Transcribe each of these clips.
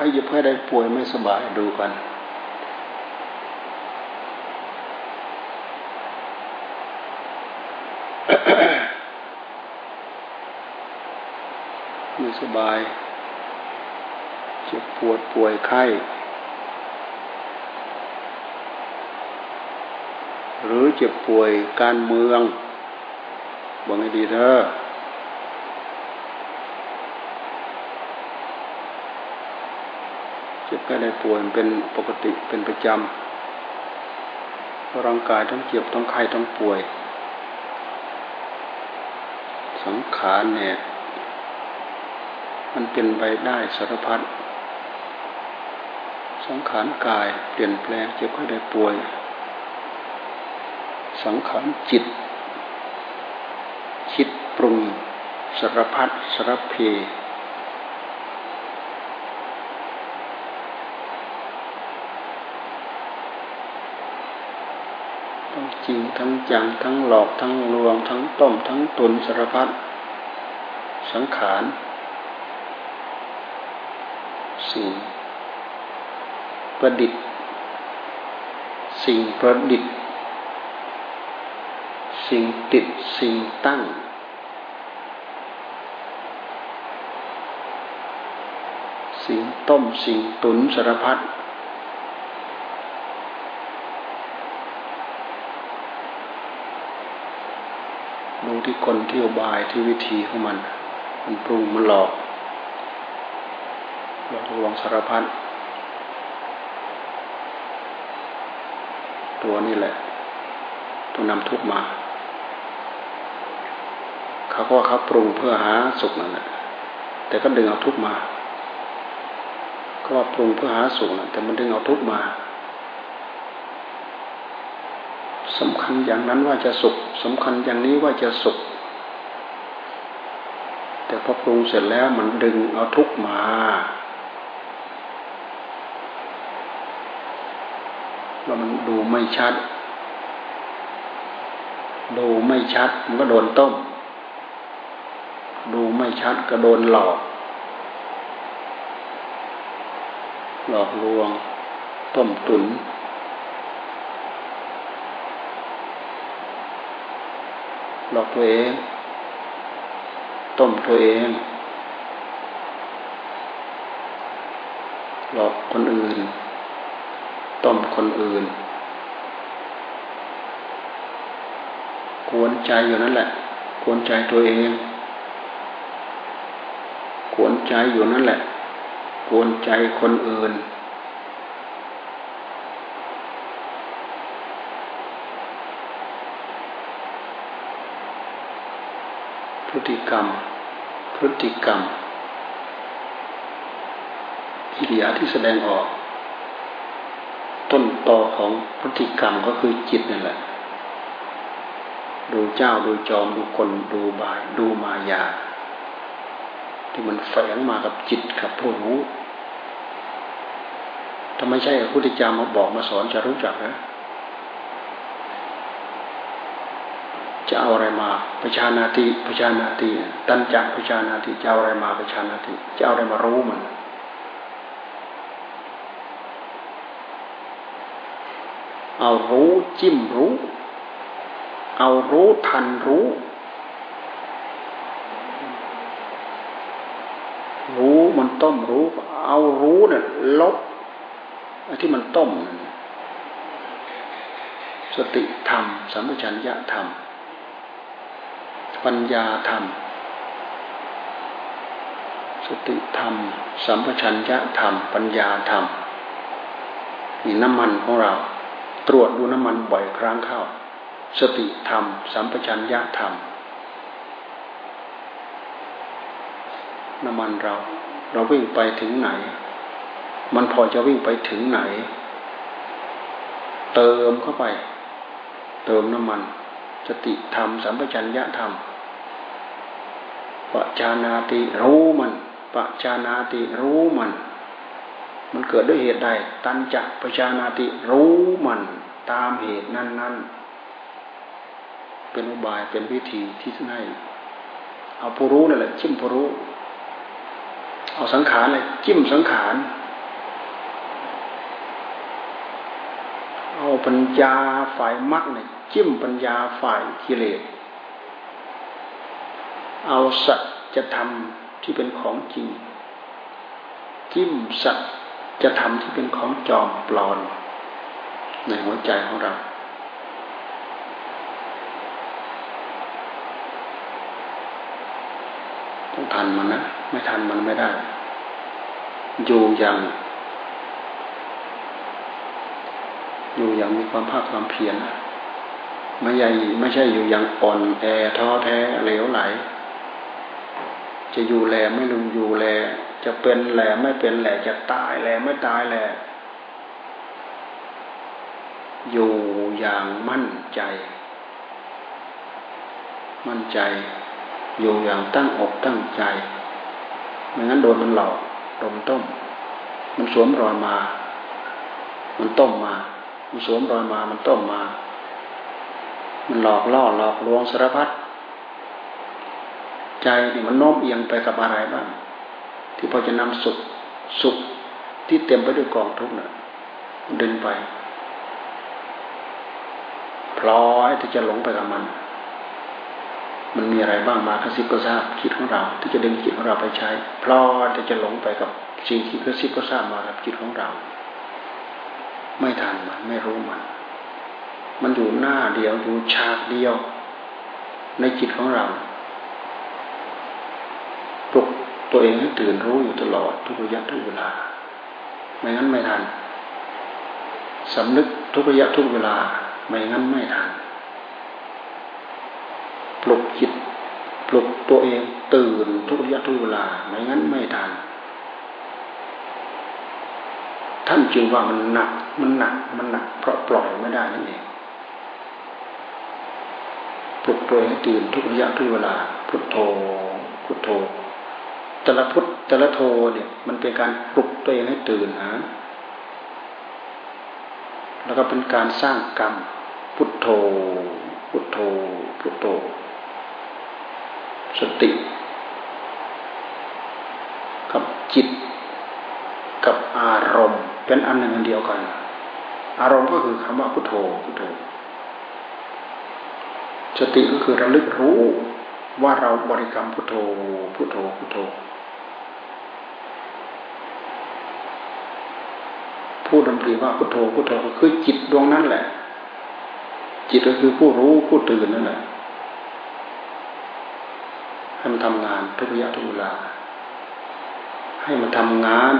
ครจะใครได้ป่วยไม่สบายดูกันไม่สบายเจ็บปวดป่วยไข้หรือเจ็บป่วยการเมืองบอกให้ดีเถอะ เจ็ได้ป่วยเป็นปกติเป็นประจำร่างกายทั้งเจ็บทั้งไข้ทั้งป่วย สังขารเนี่ย มันเป็นไปได้สารพัดสังขารกายเปลี่ยนแปลงเจ็บไข้ได้ป่วย สังขารจิต คิดปรุงสารพัดสารเพจริง ทั้งจัง ทั้งหลอก ทั้งลวง ทั้งต้ม ทั้งตุนสารพัดสังขารสิ่งประดิษฐ์ สิ่งประดิษฐ์ สิ่งติด สิ่งตั้ง สิ่งต้ม สิ่งตุนสารพัด ที่คนที่อบายที่วิธีของมัน มันปรุงมันหลอกหลอกลวงสารพัดตัวนี่แหละ ตัวนำทุกมา เขาก็เขาปรุงเพื่อหาสุขนั่นแหละแต่ก็ดึงเอาทุกมา ก็ว่าปรุงเพื่อหาสุขนะแต่มันดึงเอาทุกมา สำคัญอย่างนั้นว่าจะสุขสำคัญอย่างนี้ว่าจะสุข แต่พอปรุงเสร็จแล้วมันดึงเอาทุกมา แล้วมันดูไม่ชัด ดูไม่ชัดมันก็โดนต้ม ดูไม่ชัดก็โดนหลอก หลอกลวง ต้มตุน หลอกตัวเอง ต้มตัวเอง หลอกคนอื่น ต้มคนอื่น กวนใจอยู่นั่นแหละ กวนใจตัวเอง กวนใจอยู่นั่นแหละ กวนใจคนอื่น ฤติกรรม พฤติกรรมอิริยาที่แสดงออก ต้นตอของพฤติกรรมก็คือจิตนั่นแหละ ดูเจ้าดูจอมดูคนดูบาย ดูมายา ที่มันแฝงมากับจิตกับผู้รู้ถ้าไม่ใช่พระพุทธเจ้ามาบอกมาสอนจะรู้จักนะจะเอาอะไร ประชานาติประชานาติตันจักประชานาติจะเอาอะไรมาประชานาติจะเอาอะไรมารู้มันเอารู้จิ้มรู้ เอารู้ทันรู้ รู้มันต้มรู้ เอารู้เนี่ยลบไอ้ที่มันต้ม สติธรรมสัมปชัญญะธรรม ปัญญาธรรม สติธรรม สัมปชัญญะธรรม ปัญญาธรรมนี่น้ำมันของเรา ตรวจดูน้ำมันบ่อยครั้งเข้า สติธรรม สัมปชัญญะธรรม น้ำมันเรา เราวิ่งไปถึงไหน มันพอจะวิ่งไปถึงไหน เติมเข้าไป เติมน้ำมันสติธรรมสัมปชัญญะธรรม ปัจานาติรู้มันปัจานาติรู้มัน มันเกิดด้วยเหตุใด ตันจะปัจานาติรู้มัน ตามเหตุนั้นๆเป็นอุบายเป็นวิธีที่ง่ายเอาผู้รู้นั่นแหละจิ้มผู้รู้ เอาสังขารเลยจิ้มสังขารเอาปัญญาฝ่ายมรรคเนี่ยจิ้มปัญญาฝ่ายกิเลส เอาสัจธรรมที่เป็นของจริง จิ้มสัจธรรมที่เป็นของจอมปลอนในหัวใจของเราต้องทันมันนะไม่ทันมันไม่ได้ อยู่อย่างอยู่อย่างมีความภาคความเพียรไม่ใช่ไม่ใช่อยู่อย่างอ่อนแอท้อแท้เหลวไหล จะอยู่แลไม่ลุงอยู่แล จะเป็นแหลไม่เป็นแหลจะตายแหลไม่ตายแหลอยู่อย่างมั่นใจ มั่นใจ อยู่อย่างตั้งอกตั้งใจไม่งั้นโดนมันหลอกโดนต้ม มันสวมรอยมา มันต้มมา มันสวมรอยมา มันต้มมา มันหลอกล่อหลอกลวงสารพัด ใจนี่มันโน้มเอียงไปกับอะไรบ้าง ที่พอจะนำสุขสุขที่เต็มไปด้วยกองทุกข์น่ะดึงไปพลอยที่จะหลงไปกับมัน มันมีอะไรบ้างมากระซิบกระซาบจิตของเรา ที่จะดึงจิตของเราไปใช้พลอยที่จะหลงไปกับสิ่งที่กระซิบกระซาบมากับจิตของเรา ไม่ทันมันไม่รู้มัน มันอยู่หน้าเดียวอยู่ฉากเดียว ในจิตของเราปลุก ตัวเองให้ตื่นรู้อยู่ตลอดทุกระยะทุกเวลา ไม่งั้นไม่ทันสำนึกทุกระยะทุกเวลา ไม่งั้นไม่ทันปลุกจิตปลุกตัวเองตื่นทุกระยะทุกเวลา ไม่งั้นไม่ทันท่านจึงว่ามันหนัก มันหนัก มันหนัก เพราะปล่อยไม่ได้นั่นเอง ปลุกตัวเองตื่นทุกระยะทุกเวลา พุทโธ พุทโธ แต่ละพุทธแต่ละโธเนี่ย มันเป็นการปลุกตัวเองให้ตื่นนะแล้วก็เป็นการสร้างกรรม พุทโธ พุทโธ พุทโธ สติ กับจิต กับอารมณ์ เป็นอันหนึ่งอันเดียวกัน อารมณ์ก็คือคำว่าพุทโธ พุทโธ สติก็คือระลึกรู้ว่าเราบริกรรมพุทโธ พุทโธ พุทโธ พูดดำรีว่าพุทโธพุทโธคือจิตดวงนั้นแหละ จิตก็คือผู้รู้ผู้ตื่นนั่นแหละให้มันทำงานทุกระยะทุกเวลา ให้มันทำงาน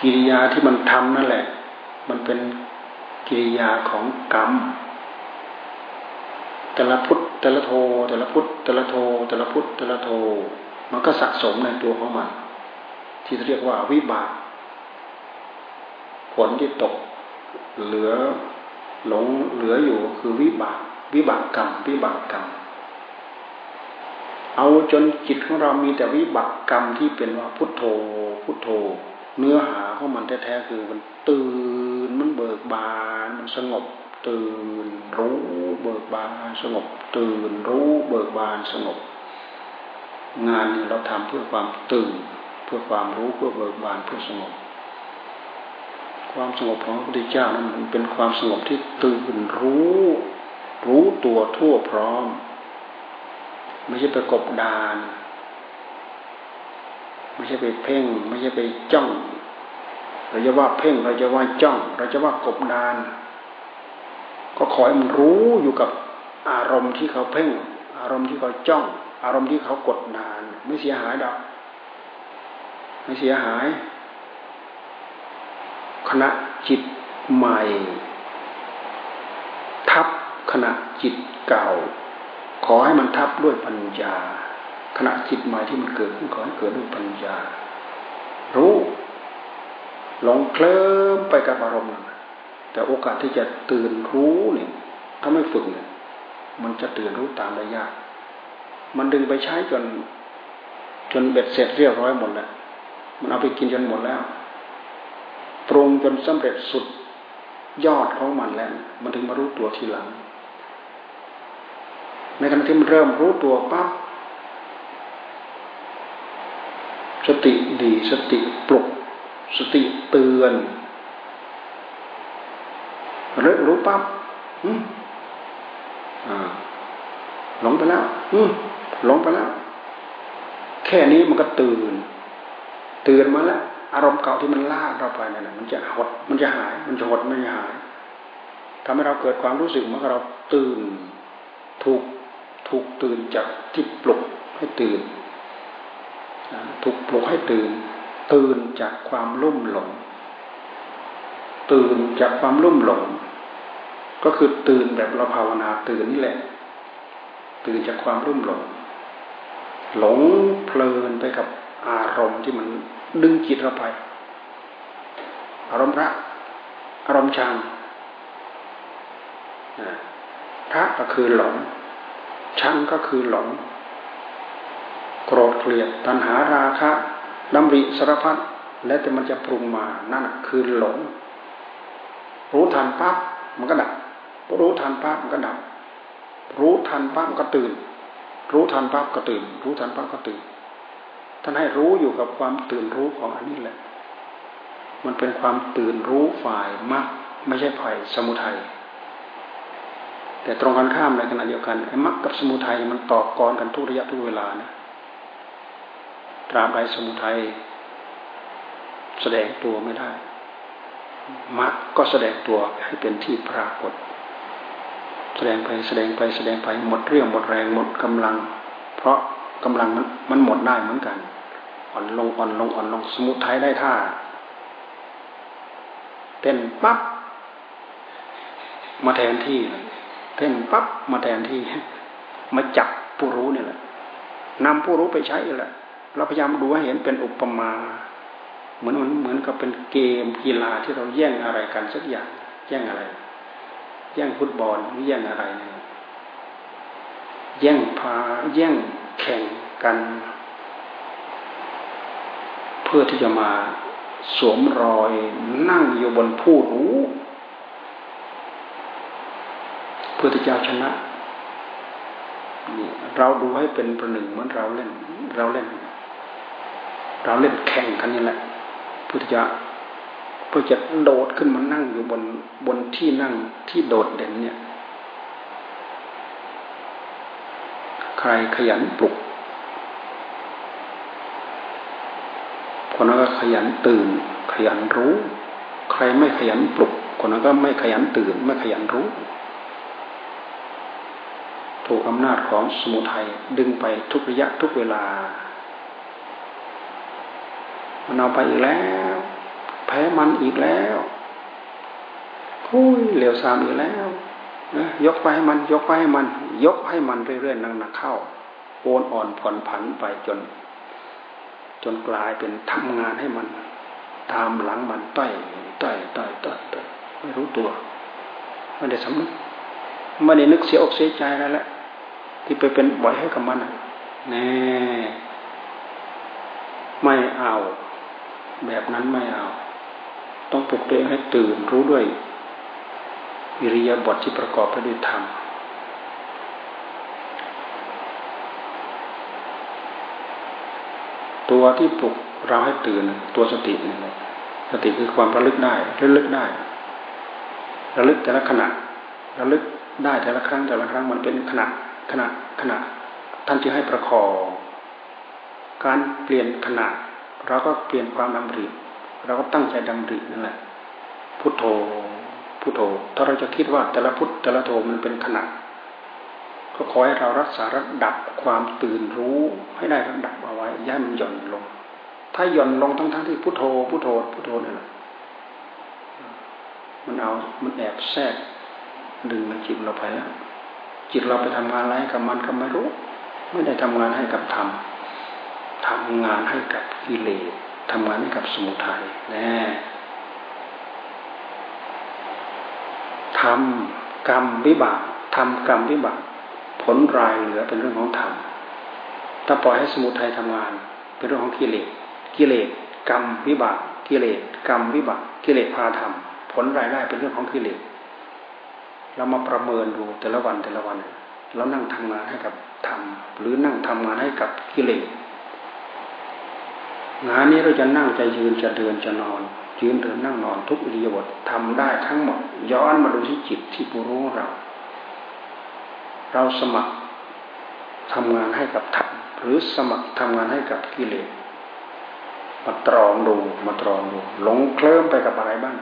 กิริยาที่มันทำนั่นแหละ มันเป็นกิริยาของกรรม แต่ละพุทธแต่ละโท แต่ละพุทธแต่ละโท แต่ละพุทธแต่ละโท มันก็สะสมในตัวของมัน ที่เรียกว่าวิบาก ผลที่ตกเหลือหลงเหลืออยู่คือวิบาก วิบากกรรม วิบากกรรม เอาจนจิตของเรามีแต่วิบากกรรมที่เป็นว่าพุทโธ พุทโธ เนื้อหาของมันแท้ๆคือมันตื่นมันเบิกบานมันสงบ ตื่นรู้เบิกบานสงบ ตื่นรู้เบิกบานสงบ งานเราทำเพื่อความตื่น เพื่อความรู้เพื่อเบิกบานเพื่อสงบ ความสงบของพระพุทธเจ้านั้นมันเป็นความสงบที่ตื่นรู้ รู้ตัวทั่วพร้อม ไม่ใช่ไปกบดานไม่ใช่ไปเพ่ง ไม่ใช่ไปจ้อง เราจะว่าเพ่งเราจะว่าจ้อง เราจะว่ากบดาน ก็ขอให้มันรู้อยู่กับอารมณ์ที่เขาเพ่ง อารมณ์ที่เขาจ้อง อารมณ์ที่เขากดดาน ไม่เสียหายดอก ไม่เสียหาย ขณะจิตใหม่ ทับขณะจิตเก่า ขอให้มันทับด้วยปัญญา ขณะจิตใหม่ที่มันเกิดขึ้นขอให้เกิดด้วยปัญญา รู้หลงเคลิ้มไปกับอารมณ์แต่โอกาสที่จะตื่นรู้เนี่ยถ้าไม่ฝึกเนี่ยมันจะตื่นรู้ตามได้ยาก มันดึงไปใช้จน จนเบ็ดเสร็จเรียบร้อยหมดแล้ว มันเอาไปกินจนหมดแล้ว ปรุงจนสำเร็จสุดยอดของมันแล้ว มันถึงมารู้ตัวทีหลัง ในขณะที่มันเริ่มรู้ตัวปั๊บสติดีสติปลุก สติเตือนเลิกรู้ปั๊บหลงไปแล้วหลงไปแล้ว แค่นี้มันก็ตื่น ตื่นมาแล้วอารมณ์เก่าที่มันลากเราไปนั่นแหละมันจะหดมันจะหาย มันจะหดมันจะหายทำให้เราเกิดความรู้สึกเมื่อเราตื่นถูกถูกตื่นจากที่ปลุกให้ตื่นถูกปลุกให้ตื่น ตื่นจากความลุ่มหลง ตื่นจากความลุ่มหลง ก็คือตื่นแบบเราภาวนาตื่นนี่แหละ ตื่นจากความรุ่มหลง หลงเพลินไปกับ อารมณ์ที่มันดึงจิตเราไป อารมณ์รักอารมณ์ชังพระก็คือหลงชังก็คือหลง โกรธเกลียดตัณหาราคะดำริสารพัดและแต่มันจะปรุงมานั่นคือหลง รู้ทันปั๊บมันก็ดับรู้ทันปั๊บมันก็ดับรู้ทันปั๊บก็ตื่น รู้ทันปั๊บก็ตื่น รู้ทันปั๊บก็ตื่น ท่านให้รู้อยู่กับความตื่นรู้ของอันนี้แหละ มันเป็นความตื่นรู้ฝ่ายมรรคไม่ใช่ฝ่ายสมุทัย แต่ตรงกันข้ามในขณะเดียวกันไอ้มรรคกับสมุทัยมันต่อกรกันทุกระยะทุกเวลานะ ตราบใดสมุทัยแสดงตัวไม่ได้มรรคก็แสดงตัวให้เป็นที่ปรากฏ แสดงไปแสดงไปแสดงไปหมดเรื่องหมดแรงหมดกำลัง เพราะ กำลังมันมันหมดได้เหมือนกัน อ่อนลงอ่อนลงอ่อนลงสมุทัยได้ท่าเต้นปั๊บมาแทนที่เลยเพ่งปั๊บมาแทนที่ มาจับผู้รู้เนี่ยแหละนำผู้รู้ไปใช้แหละเราพยายามดูให้เห็นเป็นอุปมาเหมือนมันเหมือนกับเป็นเกมกีฬาที่เราแย่งอะไรกันสักอย่าง แย่งอะไร แย่งฟุตบอลหรือแย่งอะไรเนี่ยแย่งพาแย่งแข่ง กัน เพื่อที่จะมาสวมรอยนั่งอยู่บนผู้รู้ เพุทธเจ้าชนะนี่เราดูให้เป็นประหนึ่งเหมือนเราเล่น เราเล่น เราเล่นแข่งกันนี่แหละพุทธเจ้าเพื่อจะโดดขึ้นมานั่งอยู่บนบนที่นั่งที่โดดเด่นเนี่ย ใครขยันปลุก คนนั้นก็ขยันตื่น ขยันรู้ ใครไม่ขยันปลุก คนนั้นก็ไม่ขยันตื่น ไม่ขยันรู้ ถูกอำนาจของสมุทัยดึงไปทุกระยะทุกเวลา มันเอาไปอีกแล้ว แพ้มันอีกแล้วคุยเหลวสามอีกแล้วยกไปให้มัน ยกไปให้มัน ยกให้มันเรื่อยๆนั่งๆเข้าโอนอ่อนผ่อนผันไปจน จนกลายเป็นทำงานให้มัน ตามหลังมันต้อยต้อยต้อยต้อยต้อยไม่รู้ตัวไม่ได้สำนึกไม่ได้นึกเสียอกเสียใจแล้วแหละที่ไปเป็นบ่อยให้กับมันแน่ไม่เอา แบบนั้นไม่เอา ต้องปลุกตัวเองให้ตื่นรู้ด้วยวิริยาบทที่ประกอบไปด้วยธรรม ตัวที่ปลุกเราให้ตื่นตัวสตินี่แหละสติคือความระลึกได้ระลึกได้ ระลึกแต่ละขณะระลึกได้แต่ละครั้งแต่ละครั้งมันเป็นขณะขณะขณะท่านที่ให้ประคองการเปลี่ยนขณะ เราก็เปลี่ยนความดำริเราก็ตั้งใจดำรินั่นแหละพุทโธพุทโธถ้าเราจะคิดว่าแต่ละพุทแต่ละโธมันเป็นขณะ ก็ขอให้เรารักษาระดับความตื่นรู้ให้ได้ระดับเอาไว้ย่ามันหย่อนลง ถ้าหย่อนลงทั้งทั้งที่พุทโธพุทโธพุทโธนี่แหละมันเอา มันแอบแทรกดึงมันจิตเราไปแล้วจิตเราไปทำงานอะไรกับมันก็ไม่รู้ ไม่ได้ทำงานให้กับธรรมทำงานให้กับกิเลสทำงานให้กับสมุทัยแน่ทำกรรมวิบากทำกรรมวิบาก ผลรายเหลือเป็นเรื่องของธรรมถ้าปล่อยให้สมุทัยทำงาน เป็นเรื่องของกิเลสกิเลสกรรมวิบากกิเลสกรรมวิบากกิเลสพาทำผลรายได้เป็นเรื่องของกิเลสเรามาประเมินดูแต่ละวันแต่ละวันเรานั่งทำงานให้กับธรรมหรือนั่งทำงานให้กับกิเลสงานนี้เราจะนั่งจะยืนจะเดินจะนอน ยืนเดินนั่งนอนทุกอิริยาบถทำได้ทั้งหมด ย้อนมาดูที่จิตที่ผู้รู้เรา เราสมัครทำงานให้กับธรรมหรือสมัครทำงานให้กับกิเลสมาตรองดูมาตรองดูหลงเคลิ้มไปกับอะไรบ้าง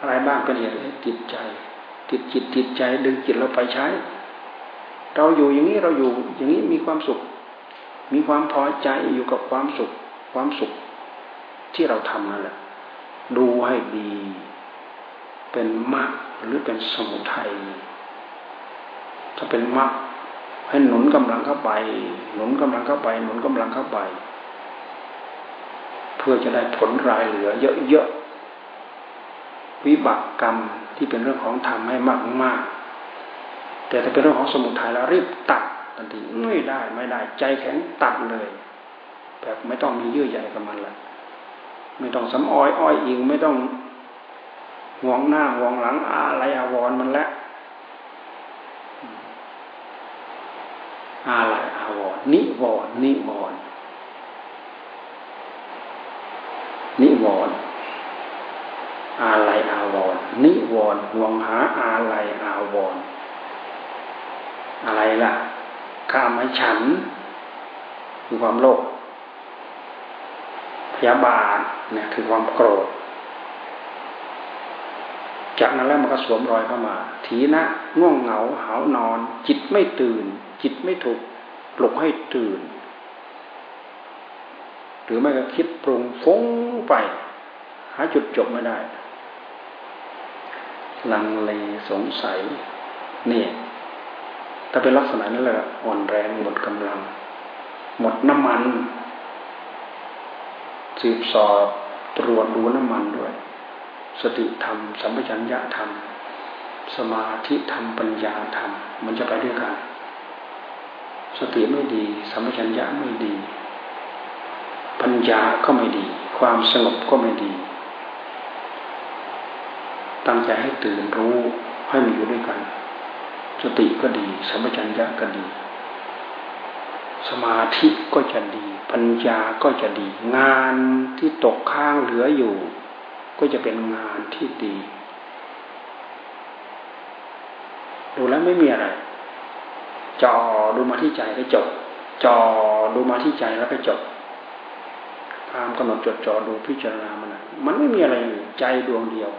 อะไรบ้างเป็นเหตุให้ติดใจ ติดจิตติดใจดึงจิตเราไปใช้ เราอยู่อย่างนี้เราอยู่ อย่างนี้มีความสุข มีความพอใจอยู่กับความสุข ความสุข ที่เราทำนั่นแหละดูให้ดี เป็นมรรคหรือเป็นสมุทัย ถ้าเป็นมรรคให้หนุนกำลังเข้าไป หนุนกำลังเข้าไป หนุนกำลังเข้าไป เพื่อจะได้ผลรายเหลือ เยอะๆวิบากกรรมที่เป็นเรื่องของธรรมให้มากมากแต่ถ้าเป็นเรื่องของสมุทัยแล้วรีบตัดทันทีไม่ได้ไม่ได้ ใจแข็งตัดเลย แบบไม่ต้องมีเยื่อใยกับมันละไม่ต้องสำออยอ้อยอิ่งไม่ต้องห่วงหน้าห่วงหลังอะไรอาวรณ์มันแล้ว อะไรอาวรณ์นิวรณ์นิวรณ์นิวรณ์อะไรอาวรนิวรห่วงหาอะไรอาวรอะไรล่ะข้ามให้ฉัน คือความโลภพยาบาทเนี่ยคือความโกรธ จากนั้นแล้วมันก็สวมรอยเข้ามา ทีนะง่วงเหงาหานอน จิตไม่ตื่น จิตไม่ถูกปลุกให้ตื่น หรือไม่ก็คิดปรุงฟุ้งไป หาจุดจบไม่ได้ ลังเลสงสัยเนี่ยถ้าเป็นลักษณะนั้นแหละอ่อนแรงหมดกำลัง หมดน้ำมัน สืบสอบตรวจดูน้ำมันด้วย สติธรรม สัมปชัญญะธรรม สมาธิธรรม ปัญญาธรรม มันจะไปด้วยกัน สติไม่ดี สัมปชัญญะไม่ดี ปัญญาก็ไม่ดี ความสงบก็ไม่ดี ตั้งใจให้ตื่นรู้ให้มันอยู่ด้วยกัน สติก็ดี สัมปชัญญะก็ดี สมาธิก็จะดี ปัญญาก็จะดี งานที่ตกค้างเหลืออยู่ ก็จะเป็นงานที่ดี ดูแล้วไม่มีอะไร จอดูมาที่ใจก็จบจอดูมาที่ใจแล้วก็จบตามกำหนดจดจอดูพิจารณามันมันไม่มีอะไรใจดวงเดียว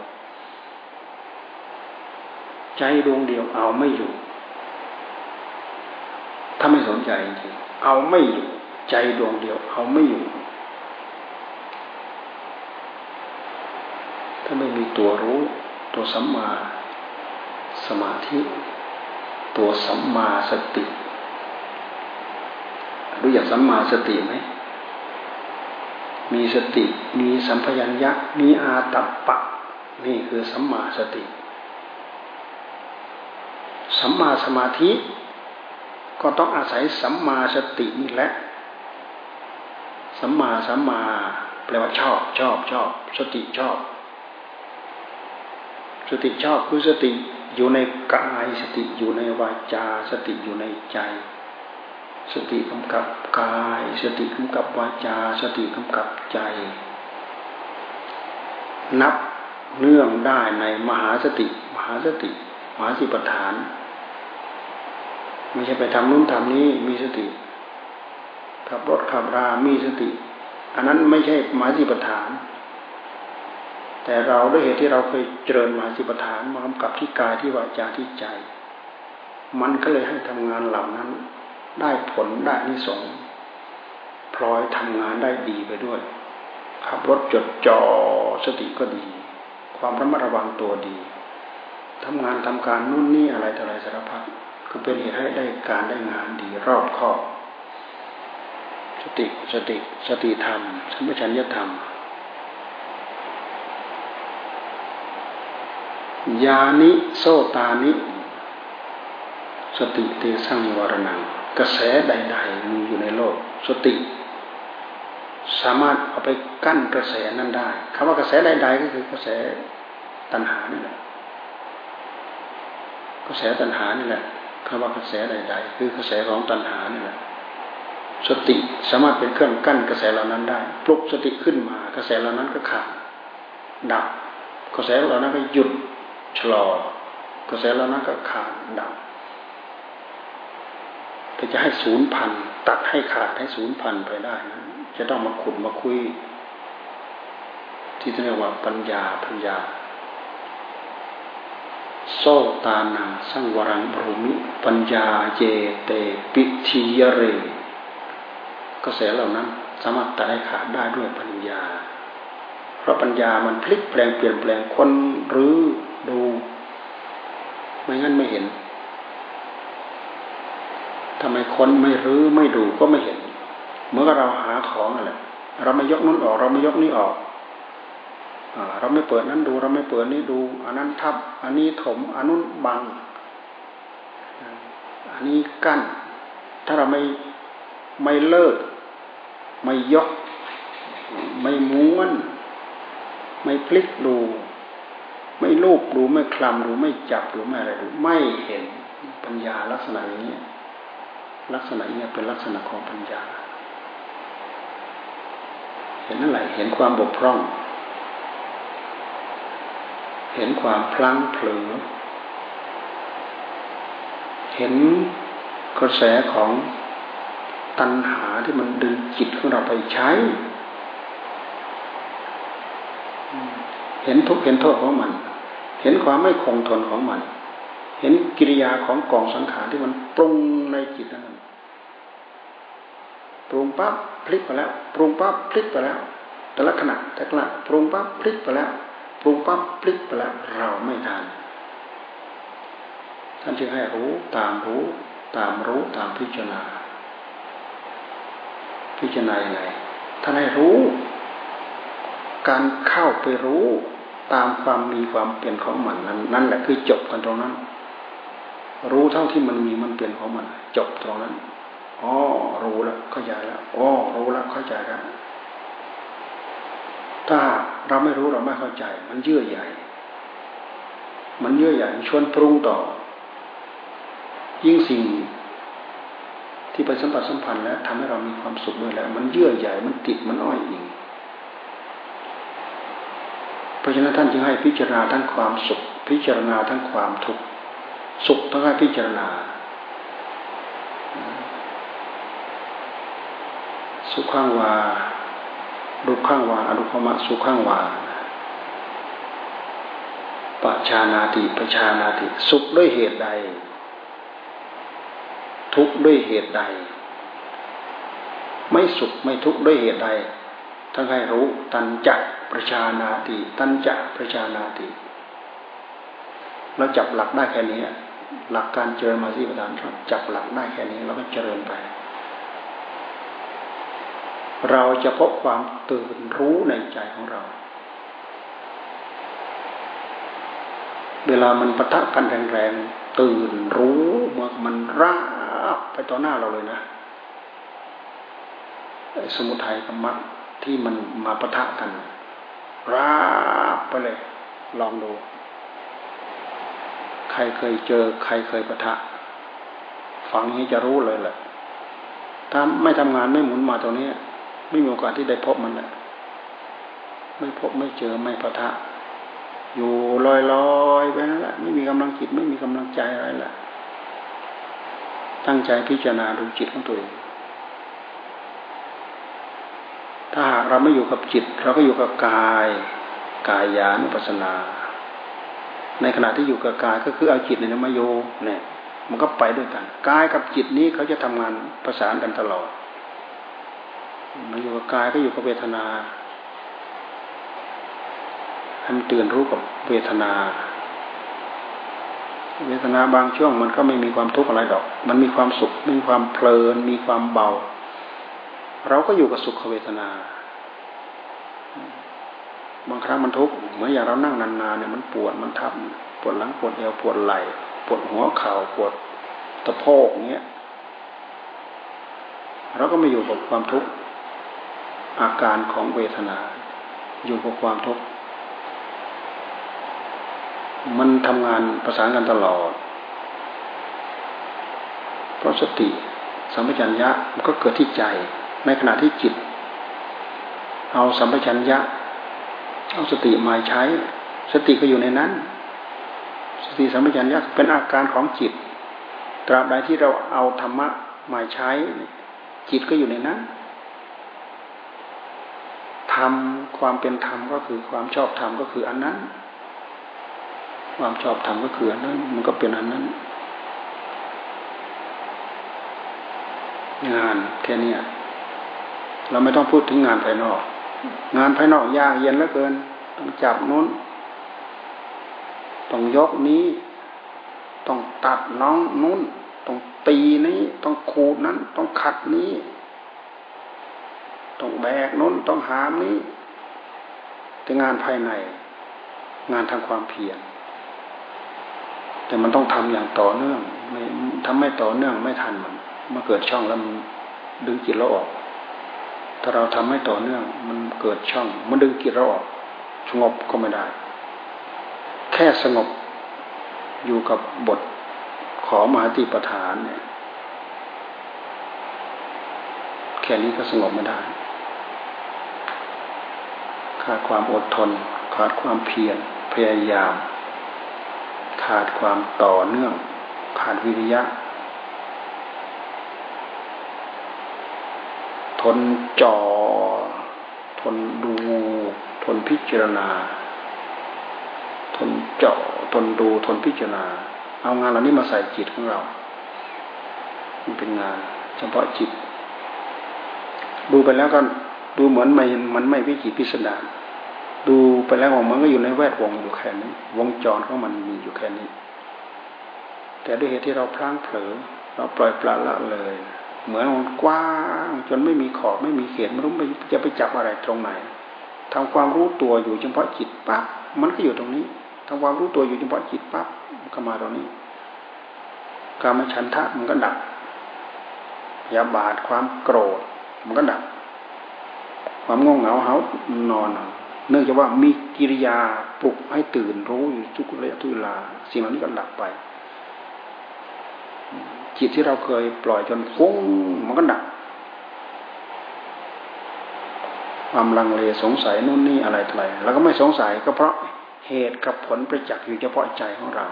ใจดวงเดียวเอาไม่อยู่ ถ้าไม่สนใจจริงเอาไม่อยู่ ใจดวงเดียว เอาไม่อยู่ ถ้าไม่มีตัวรู้ ตัวสัมมาสมาธิ ตัวสัมมาสติรู้อยากสัมมาสติไหมมีสติ มีสัมพยัญญะ มีอาตัปปะ นี่คือสัมมาสติ สัมมาสมาธิ ก็ต้องอาศัยสัมมาสตินี่แหละ สัมมาสัมมาแปลว่าชอบชอบชอบ สติชอบ สติชอบคือสติ อยู่ในกายสติอยู่ในวาจา สติอยู่ในใจ สติกำกับกาย สติกำกับวาจา สติกำกับใจ นับเนื่องได้ในมหาสติ มหาสติ มหาสิปฐานไม่ใช่ไปทำนู่นทำนี้มีสติขับรถขับรา มีสติ อันนั้นไม่ใช่มหาสิปฐาน แต่เราด้วยเหตุที่เราเคยเจริญมาสิปฐานมากำกับที่กายที่วาจาที่ใจ มันก็เลยให้ทำงานเหล่านั้น ได้ผลได้นิสงพลอยทำงานได้ดีไปด้วยขับรถจดจ่อสติก็ดี ความระมัดระวังตัวดีทำงานทำการนู่นนี่อะไรต่ออะไรสารพัดก็เป็นเหตุให้ได้การได้งานดีรอบคอบสติสติสติธรรมสัมปชัญญะธรรม ยานิโสตานิ สติเตสัง นิวารณัง กระแสใดๆมีอยู่ในโลก สติ สามารถเอาไปกั้นกระแสนั้นได้คำว่ากระแสใด ๆ ก็คือกระแสตัณหานี่แหละกระแสตัณหานี่แหละคำว่ากระแสใด ๆ คือกระแสของตัณหานี่แหละสติสามารถเป็นเครื่องกั้นกระแสเหล่านั้นได้ปลุกสติขึ้นมากระแสเหล่านั้นก็ขาดดับกระแสเหล่านั้นก็หยุด ชะลอกระแสเหล่านั้นก็ขาดดับถ้าจะให้ศูนย์พันตัดให้ขาดให้ศูนย์พันไปได้นะจะต้องมาขุดมาคุย ที่เรียกว่าปัญญาปัญญา โซตานังสังวรังบรูมิปัญญาเจเตปิทิยเรกระแสเหล่านั้น สามารถตัดให้ขาดได้ด้วยปัญญา เพราะปัญญามันพลิกแปลงเปลี่ยนแปลงคนหรือ ดู ไม่งั้นไม่เห็นทำไมคนไม่รื้อไม่ดูก็ไม่เห็น เมื่อเราหาของอะไรเราไม่ยกนู้นออก เราไม่ยกนี้ออกเราไม่เปิดนั้นดู เราไม่เปิดนี้ดู อันนั้นทับ อันนี้ถม อันนู้นบัง อันนี้กั้น ถ้าเราไม่ไม่เลิก ไม่ยก ไม่ม้วน ไม่พลิกดู ไม่ลูบดูไม่คลำดูไม่จับดูไม่อะไรดูไม่เห็นปัญญาลักษณะอย่างนี้ลักษณะนี้เป็นลักษณะของปัญญา เห็นอะไรเห็นความบกพร่อง เห็นความพลั้งเผลอ เห็นกระแสของตัณหาที่มันดึงจิตของเราไปใช้ เห็นทุกเห็นโทษของมัน เห็นความไม่คงทนของมัน เห็นกิริยาของกองสังขารที่มันปรุงในจิตนั้นปรุงปั๊บพลิกไปแล้ว ปรุงปั๊บพลิกไปแล้ว แต่ละขณะแต่ละปรุงปั๊บพลิกไปแล้ว ปรุงปั๊บพลิกไปแล้ว เราไม่ทันท่านจึงให้รู้ตามรู้ ตามรู้ตามพิจารณา พิจารณาอย่างไรท่านให้รู้ การเข้าไปรู้ ตามความมีความเปลี่ยนของมันนั้นนั่นแหละคือจบกันตรงนั้น รู้เท่าที่มันมีมันเปลี่ยนของมัน จบตรงนั้นอ๋อรู้แล้วเข้าใจแล้วอ๋อรู้แล้วเข้าใจแล้วถ้าเราไม่รู้เราไม่เข้าใจ มันเยื่อใหญ่ มันเยื่อใหญ่ชวนปรุงต่อ ยิ่งสิ่งที่ไปสัมผัสสัมพันธ์แล้วทำให้เรามีความสุขด้วยแล้ว มันเยื่อใหญ่มันติดมันอ้อยอิง ราะฉะนั้นท่านจึงให้พิจารณาทั้งความสุข พิจารณาทั้งความทุกข์สุขต้องให้พิจารณาสุขังวาดุขังวาอนุภมะสุขังวาปชานาติปชานาติ สุขด้วยเหตุใด ทุกข์ด้วยเหตุใด ไม่สุขไม่ทุกข์ด้วยเหตุใดทั้งให้รู้ตันจัก ประชานาติตันจักประชานาติเราจับหลักได้แค่นี้หลักการเจริญมาที่ประธานเราจับหลักได้แค่นี้เราก็เจริญไป เราจะพบความตื่นรู้ในใจของเรา เวลามันปะทะกันแรงๆตื่นรู้เมื่อมันราบไปต่อหน้าเราเลยนะสมุทัยกับมรรคที่มันมาปะทะกัน ราบไปเลย ลองดู ใครเคยเจอ ใครเคยประทะ ฟังนี้จะรู้เลยแหละถ้าไม่ทำงานไม่หมุนมาตรงนี้ ไม่มีโอกาสที่ได้พบมันแหละไม่พบไม่เจอไม่ประทะ อยู่ลอยลอยไปนั่นแหละไม่มีกำลังจิตไม่มีกำลังใจอะไรแหละตั้งใจพิจารณาดูจิตของตัวเอง ถ้าหากเราไม่อยู่กับจิต เราก็อยู่กับกายกายานุปัสสนา ในขณะที่อยู่กับกายก็คือเอาจิตเนี่ยมาโยเนี่ยมันก็ไปด้วยกันกายกับจิตนี้เขาจะทำงานประสานกันตลอดมันอยู่กับกายก็อยู่กับเวทนาให้มันตื่นรู้กับเวทนา เวทนาบางช่วงมันก็ไม่มีความทุกข์อะไรดอก มันมีความสุข มีความเพลิน มีความเบา เราก็อยู่กับสุขเวทนา บางครั้งมันทุกข์เหมือนอย่างเรานั่งนานๆเนี่ยมันปวดมันทับปวดหลังปวดเอวปวดไหล่ปวดหัวเข่าปวดตะโพกเงี้ยเราก็ไม่อยู่กับความทุกข์อาการของเวทนา อยู่กับความทุกข์มันทำงานประสานกันตลอด เพราะสติสัมปชัญญะมันก็เกิดที่ใจ ในขณะที่จิต เอาสัมปชัญญะ เอาสติมาใช้ สติก็อยู่ในนั้น สติสัมปชัญญะเป็นอาการของจิต ตราบใดที่เราเอาธรรมะมาใช้ จิตก็อยู่ในนั้นธรรมความเป็นธรรมก็คือความชอบธรรมก็คืออันนั้น ความชอบธรรมก็คืออันนั้น มันก็เป็นอันนั้น งานแค่นี้ เราไม่ต้องพูดถึงงานภายนอก งานภายนอกยากเย็นเหลือเกิน ต้องจับนู้น ต้องยกนี้ ต้องตัดน้องนู้น ต้องตีนี้ ต้องขูดนั้น ต้องขัดนี้ ต้องแบกนู้น ต้องหามนี้แต่งานภายใน งานทางความเพียรแต่มันต้องทำอย่างต่อเนื่อง ไม่ทำไม่ต่อเนื่องไม่ทันมันมาเกิดช่องแล้วมันดึงจิตเราออก ถ้าเราทำให้ต่อเนื่อง มันเกิดช่อง มันดึงจิตเราออกสงบก็ไม่ได้ แค่สงบอยู่กับบทขอมหาติประฐานเนี่ยแค่นี้ก็สงบไม่ได้ ขาดความอดทน ขาดความเพียรพยายาม ขาดความต่อเนื่อง ขาดวิริยะ ทนจอ่อทนดู ทนพิจารณา ทนเจาะทนดูทนพิจารณา เอางานเหล่านี้มาใส่จิตของเรา มันเป็นงาน เฉพาะจิต ดูไปแล้วก็ดูเหมือนไม่มันไม่วิจิตพิสดารดูไปแล้วมันก็อยู่ในแวดวงอยู่แค่นี้ วงจรของมันมีอยู่แค่นี้ แต่ด้วยเหตุที่เราพลางเผลอเราปล่อยปละละเลย เหมือนมันกว้างจนไม่มีขอบไม่มีเขตไม่รู้จะไปจับอะไรตรงไหนทำความรู้ตัวอยู่เฉพาะจิตปั๊บมันก็อยู่ตรงนี้ทำความรู้ตัวอยู่เฉพาะจิตปั๊บมันก็มาตรงนี้การมฉันทะมันก็ดับยาบาดความโกรธ มันก็ดับ ความง่วงเหงาเหานอน เนื่องจากว่ามีกิริยาปลุกให้ตื่นรู้อยู่ทุกระยะทุกเวลาสิ่งเหล่านี้ก็ดับไป จิตที่เราเคยปล่อยจนฟุ้งมันก็ดับความลังเลสงสัยนู่นนี่อะไรอะไรเราก็ไม่สงสัยก็เพราะเหตุกับผลประจักษ์อยู่เฉพาะใจของเรา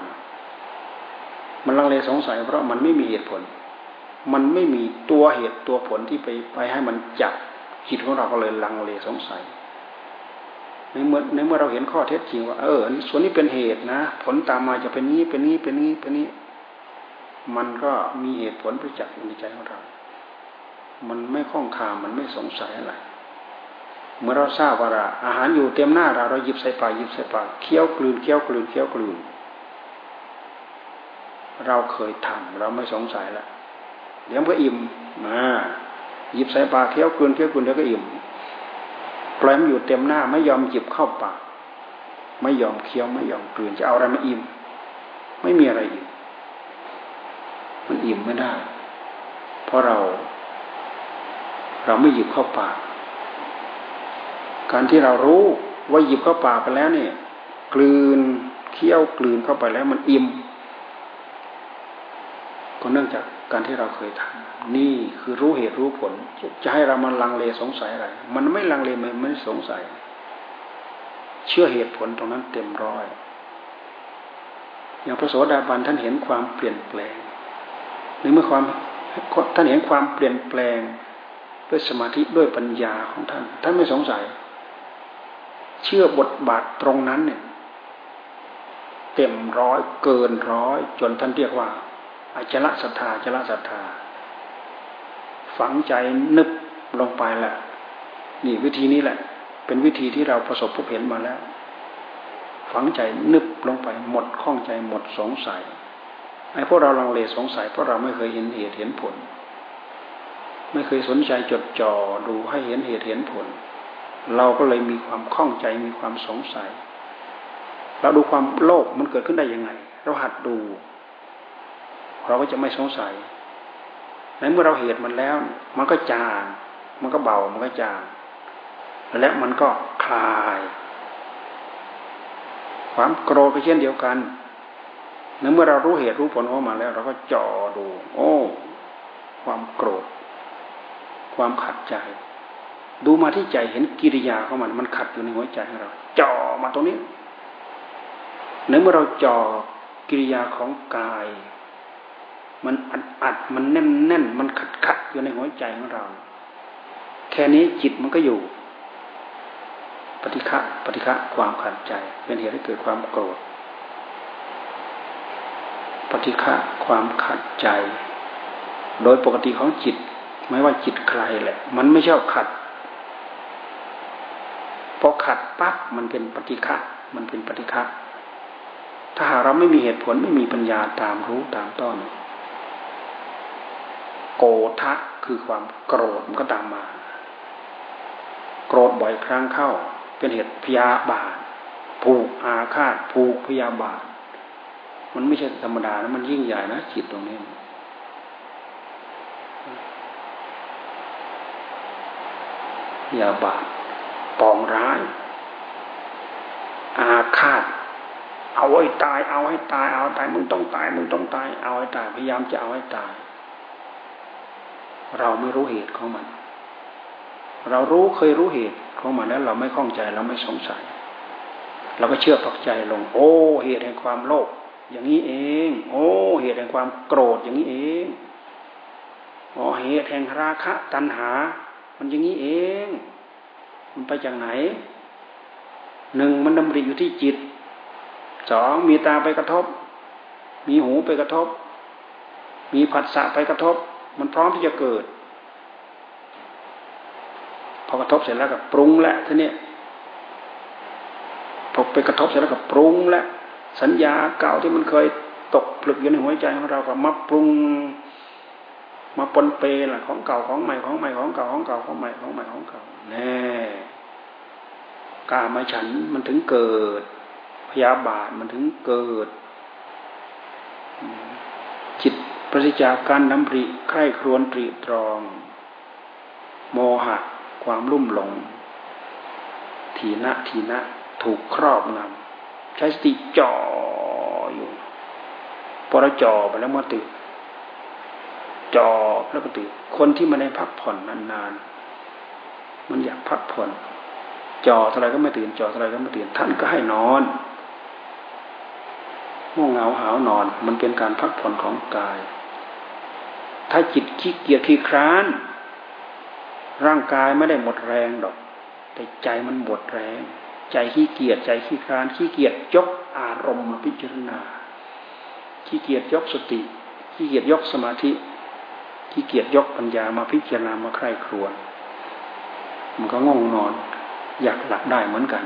มันลังเลสงสัย เพราะมันไม่มีเหตุผล มันไม่มีตัวเหตุตัวผลที่ไปไปให้มันจับจิตของเราก็เลยลังเลสงสัยในเมื่อในเมื่อเราเห็นข้อเท็จจริงว่าเออส่วนนี้เป็นเหตุนะ ผลตามมาจะเป็นนี้เป็นนี้เป็นนี้เป็นนี้ มันก็มีเหตุผลประจักษ์ในใจของเรา มันไม่ข้องคามันไม่สงสัยอะไร เมื่อเราทราบว่าอาหารอยู่เต็มหน้าเราเราหยิบใส่ปากหยิบใส่ปากเคี้ยวกลืนเคี้ยวกลืนเคี้ยวกลืน เราเคยทำเราไม่สงสัยละเดี๋ยวก็อิ่มมาหยิบใส่ปากเคี้ยวกลืนเคี้ยวกลืนเดี๋ยวก็อิ่มปล่อยมันอยู่เต็มหน้าไม่ยอมหยิบเข้าปากไม่ยอมเคี้ยวไม่ยอมกลืนจะเอาอะไรมาอิ่ม ไม่มีอะไรอิ่ม มันอิ่มไม่ได้ เพราะเรา เราไม่หยิบเข้าปากการที่เรารู้ว่าหยิบเข้าปากไปแล้วเนี่ย กลืนเคี้ยวกลืนเข้าไปแล้วมันอิ่มก็เนื่องจากการที่เราเคยทำนี่คือรู้เหตุรู้ผล จะให้เรามันลังเลสงสัยอะไร มันไม่ลังเลมันไม่สงสัย เชื่อเหตุผลตรงนั้นเต็มร้อย อย่างพระโสดาบันท่านเห็นความเปลี่ยนแปลง ในเมื่อความท่านเห็นความเปลี่ยนแปลงด้วยสมาธิด้วยปัญญาของท่าน ท่านไม่สงสัย เชื่อบทบาทตรงนั้นเนี่ย เต็มร้อยเกินร้อยจนท่านเรียกว่าอจละศรัทธาจละศรัทธา ฝังใจนึบลงไปแหละนี่วิธีนี้แหละ เป็นวิธีที่เราประสบพบเห็นมาแล้ว ฝังใจนึบลงไปหมดข้องใจหมดสงสัย ไอ้พวกเราลังเลสงสัยเพราะเราไม่เคยเห็นเหตุเห็นผล ไม่เคยสนใจจดจ่อดูให้เห็นเหตุเห็นผล เราก็เลยมีความข้องใจมีความสงสัย เราดูความโลภมันเกิดขึ้นได้ยังไง เราหัดดู เราก็จะไม่สงสัยในเมื่อเราเหตุมันแล้ว มันก็จางมันก็เบามันก็จางและมันก็คลาย ความโกรธก็เช่นเดียวกัน ในเมื่อเรารู้เหตุรู้ผลของมันแล้ว เราก็จ่อดู โอ้ ความโกรธ ความขัดใจ ดูมาที่ใจเห็นกิริยาของมัน มันขัดอยู่ในหัวใจของเรา จ่อมาตรงนี้เนื่อเมื่อเราจ่อกิริยาของกาย มันอัดอัดมันแน่นแน่นมันขัดขัดอยู่ในหัวใจของเรา แค่นี้จิตมันก็อยู่ ปฏิฆะปฏิฆะความขัดใจ เป็นเหตุให้เกิดความโกรธ ฏิฆะความขัดใจ โดยปกติของจิต ไม่ว่าจิตใครแหละ มันไม่ชอบขัดพอขัดปั๊บมันเป็นปฏิฆะมันเป็นปฏิฆะถ้าหากเราไม่มีเหตุผลไม่มีปัญญาตามรู้ตามต้อนโกทะคือความโกรธมันก็ตามมา โกรธบ่อยครั้งเข้า เป็นเหตุพยาบาทผูกอาฆาตผูกพยาบาท มันไม่ใช่ธรรมดานะมันยิ่งใหญ่นะจิตตรงนี้ อย่าบาทปองร้าย อาฆาต เอาไว้ตาย เอาให้ตาย เอาตาย มึงต้องตาย มึงต้องตาย เอาให้ตาย พยายามจะเอาให้ตาย เราไม่รู้เหตุของมัน เรารู้เคยรู้เหตุของมันแล้ว เราไม่ข้องใจ เราไม่สงสัย เราก็เชื่อปักใจลง โอ้ เหตุแห่งความโลภ อย่างนี้เอง โอ้ เหตุแห่งความโกรธอย่างนี้เองอ๋อเหตุแห่งราคะตัณหา มันอย่างนี้เอง มันไปจากไหนหนึ่งมันดำริอยู่ที่จิตสองมีตาไปกระทบ มีหูไปกระทบ มีผัสสะไปกระทบ มันพร้อมที่จะเกิด พอกระทบเสร็จแล้วก็ปรุงแล้วทีนี้พอไปกระทบเสร็จแล้วก็ปรุงแล้ว สัญญาเก่าที่มันเคยตกผลึกอยู่ในหัวใจของเราก็มาปรุง มาปนเปล่ะของเก่าของใหม่ของใหม่ของเก่าของเก่าของใหม่ของใหม่ของเก่าแน่กามาฉันมันถึงเกิด พยาบาทมันถึงเกิด จิตปฏิจากการน้ำริใคร่ครวนตรีตรอง โมหะ ความลุ่มหลง ทีนะทีนะถูกครอบงำ ใช้สติจ่ออยู่พอเราจ่อไปแล้วมาตื่นจ่อแล้วก็ตื่นคนที่มาได้พักผ่อนนานๆมันอยากพักผ่อนจ่อเท่าไรก็ไม่ตื่นจ่อเท่าไรก็ไม่ตื่นท่านก็ให้นอนง่วงเหงาหาวนอน มันเป็นการพักผ่อนของกาย ถ้าจิตขี้เกียจขี้คร้าน ร่างกายไม่ได้หมดแรงดอก แต่ใจมันหมดแรง ใจขี้เกียจใจขี้คร้านขี้เกียจยกอารมณ์มาพิจารณา ขี้เกียจยกสติ ขี้เกียจยกสมาธิ ขี้เกียจยกปัญญามาพิจารณามาใคร่ครวญมันก็ง่วงนอน อยากหลับได้เหมือนกัน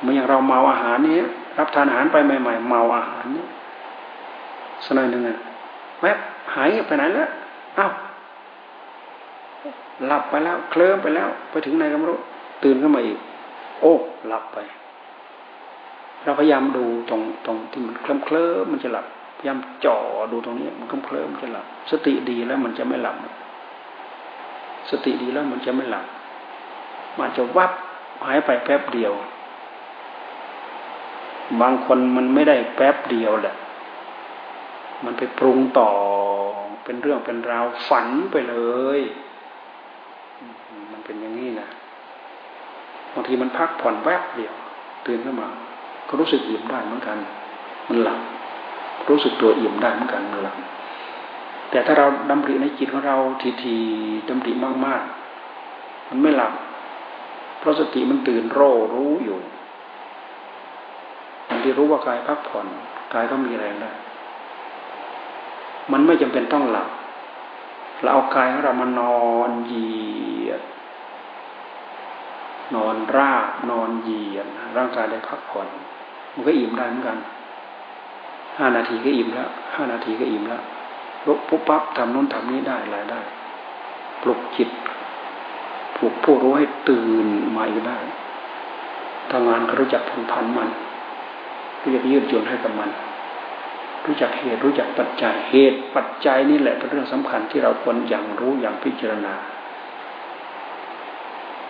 เมื่ออย่างเราเมาอาหารนี้รับทานอาหารไปใหม่ ๆ เมาอาหารนี้สักหน่อยหนึ่งอะแวบหายไปไหนแล้วอ้าวหลับไปแล้ว เคลิ้มไปแล้ว ไปถึงไหนก็ไม่รู้ตื่นขึ้นมาอีก โอ้หลับไป เราพยายามดูตรงตรงที่มันเคลิ้มเคลิ้มมันจะหลับพยายามจ่อดูตรงนี้ มันเคลิ้มเคลิ้มจะหลับ สติดีแล้วมันจะไม่หลับ สติดีแล้วมันจะไม่หลับ มันจะวับหายไปแป๊บเดียว บางคนมันไม่ได้แป๊บเดียวแหละ มันไปปรุงต่อ เป็นเรื่องเป็นราวฝันไปเลย มันเป็นอย่างนี้นะางทีมันพักผ่อนแวบเดียวตื่นขึ้นมา ก็รู้สึกอิ่มได้เหมือนกัน มันหลับรู้สึกตัวอิ่มได้เหมือนกันมันหลับแต่ถ้าเราดำริในจิตของเราทีทีดำริมากๆ มันไม่หลับ เพราะสติมันตื่นโรรู้อยู่มันที่รู้ว่ากายพักผ่อนกายก็มีแรงได้มันไม่จำเป็นต้องหลับเราเอากายของเรามานอนเหยียด นอนราบนอนเยียนร่างกายได้พักผ่อน มันก็อิ่มได้เหมือนกันห้านาทีก็อิ่มแล้วห้านาทีก็อิ่มแล้วลุกปุ๊บปั๊บทำนู้นทำนี้ได้หลายได้ ปลุกจิตปลุกผู้รู้ให้ตื่นมาอีกได้ทำงานก็รู้จักพันพันมันรู้จักยืดหยุ่นให้กับมัน รู้จักเหตุรู้จักปัจจัยเหตุปัจจัยนี่แหละเป็นเรื่องสำคัญที่เราควรอย่างรู้อย่างพิจารณา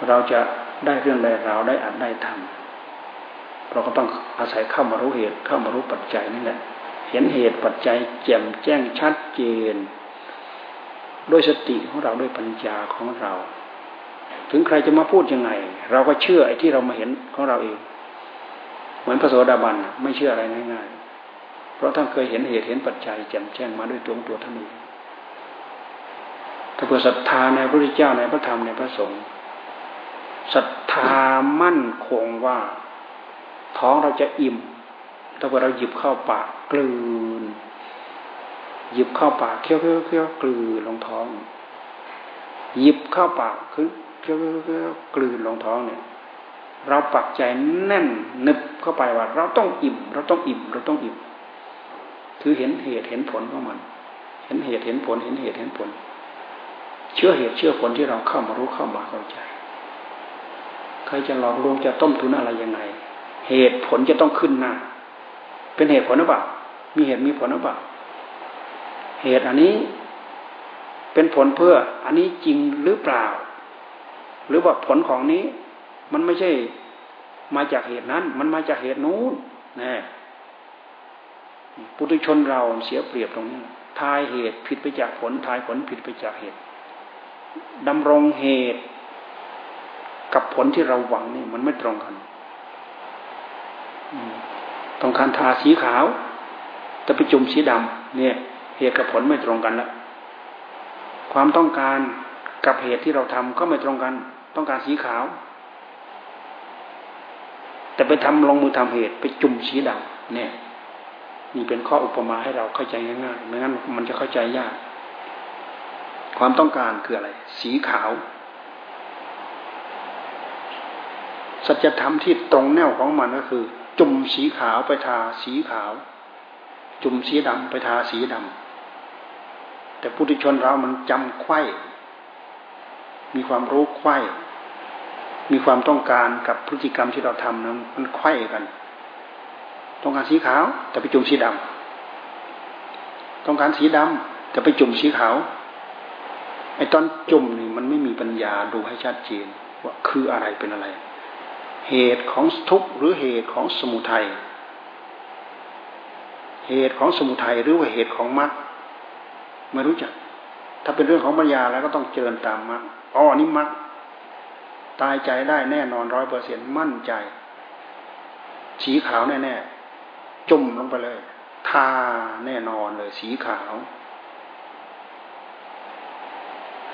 เราจะ ได้เรื่องใดเราวได้อัดได้ทำเราก็ต้องอาศัยเข้ามารู้เหตุเข้ามารู้ปัจจัยนี่แหละ เห็นเหตุปัจจัยแจ่มแจ้งชัดเจน ด้วยสติของเราด้วยปัญญาของเรา ถึงใครจะมาพูดยังไง เราก็เชื่อไอ้ที่เรามาเห็นของเราเอง เหมือนพระโสดาบันไม่เชื่ออะไรง่ายๆ เพราะท่านเคยเห็นเหตุเห็นปัจจัย แจ่มแจ้งมาด้วยตัวของตัวท่านเองถ้าเพื่อศรัทธาในพระพุทธเจ้าในพระธรรมในพระสงฆ์ ศรัทธามั่นคงว่า ท้องเราจะอิ่มถ้าเกิดเราหยิบเข้าปากกลืน หยิบเข้าปากเคี้ยวเคี้ยวเคี้ยวกลืนลงท้อง หยิบเข้าปากคือเคี้ยวเคี้ยวกลืนลงท้องเนี่ย เราปักใจแน่นนึบเข้าไปว่า เราต้องอิ่ม เราต้องอิ่ม เราต้องอิ่ม คือเห็นเหตุเห็นผลของมัน เห็นเหตุเห็นผลเห็นเหตุเห็นผล เชื่อเหตุเชื่อผลที่เราเข้ามารู้เข้ามาเข้าใจ ใครจะหลอกลวงจะต้มทุนอะไรยังไง เหตุผลจะต้องขึ้นหน้า เป็นเหตุผลหรือเปล่า มีเหตุมีผลหรือเปล่า เหตุอันนี้เป็นผลเพื่ออันนี้จริงหรือเปล่า หรือว่าผลของนี้ มันไม่ใช่มาจากเหตุนั้น มันมาจากเหตุนู้นนะปุถุชนเราเสียเปรียบตรงนี้ทายเหตุผิดไปจากผลทายผลผิดไปจากเหตุดำรงเหตุ กับผลที่เราหวังนี่มันไม่ตรงกันต้องการทาสีขาว แต่ไปจุ่มสีดำเนี่ย เหตุกับผลไม่ตรงกันแล้วความต้องการกับเหตุที่เราทำก็ไม่ตรงกัน ต้องการสีขาว แต่ไปทำลงมือทำเหตุ ไปจุ่มสีดำเนี่ยนี่เป็นข้ออุปมาให้เราเข้าใจง่ายๆไม่งั้นมันจะเข้าใจยาก ความต้องการคืออะไร สีขาว สัจธรรมที่ตรงแนวของมันก็คือ จุ่มสีขาวไปทาสีขาว จุ่มสีดำไปทาสีดำแต่พุทธชนเรามันจำไข้มีความรู้ไข้มีความต้องการกับพฤติกรรมที่เราทำนั้นมันไข้กัน ต้องการสีขาว แต่ไปจุ่มสีดำต้องการสีดำแต่ไปจุ่มสีขาวไอ้ตอนจุ่มนี่มันไม่มีปัญญาดูให้ชัดเจนว่าคืออะไรเป็นอะไร เหตุของทุกข์หรือเหตุของสมุทัยเหตุของสมุทัยหรือว่าเหตุของมรรคไม่รู้จัก ถ้าเป็นเรื่องของปัญญาแล้วก็ต้องเจริญตามมรรคอ๋อนี่มรรคตายใจได้แน่นอนร้อยเปอร์เซ็นมั่นใจ สีขาวแน่ๆจุ่มลงไปเลยทาแน่นอนเลยสีขาว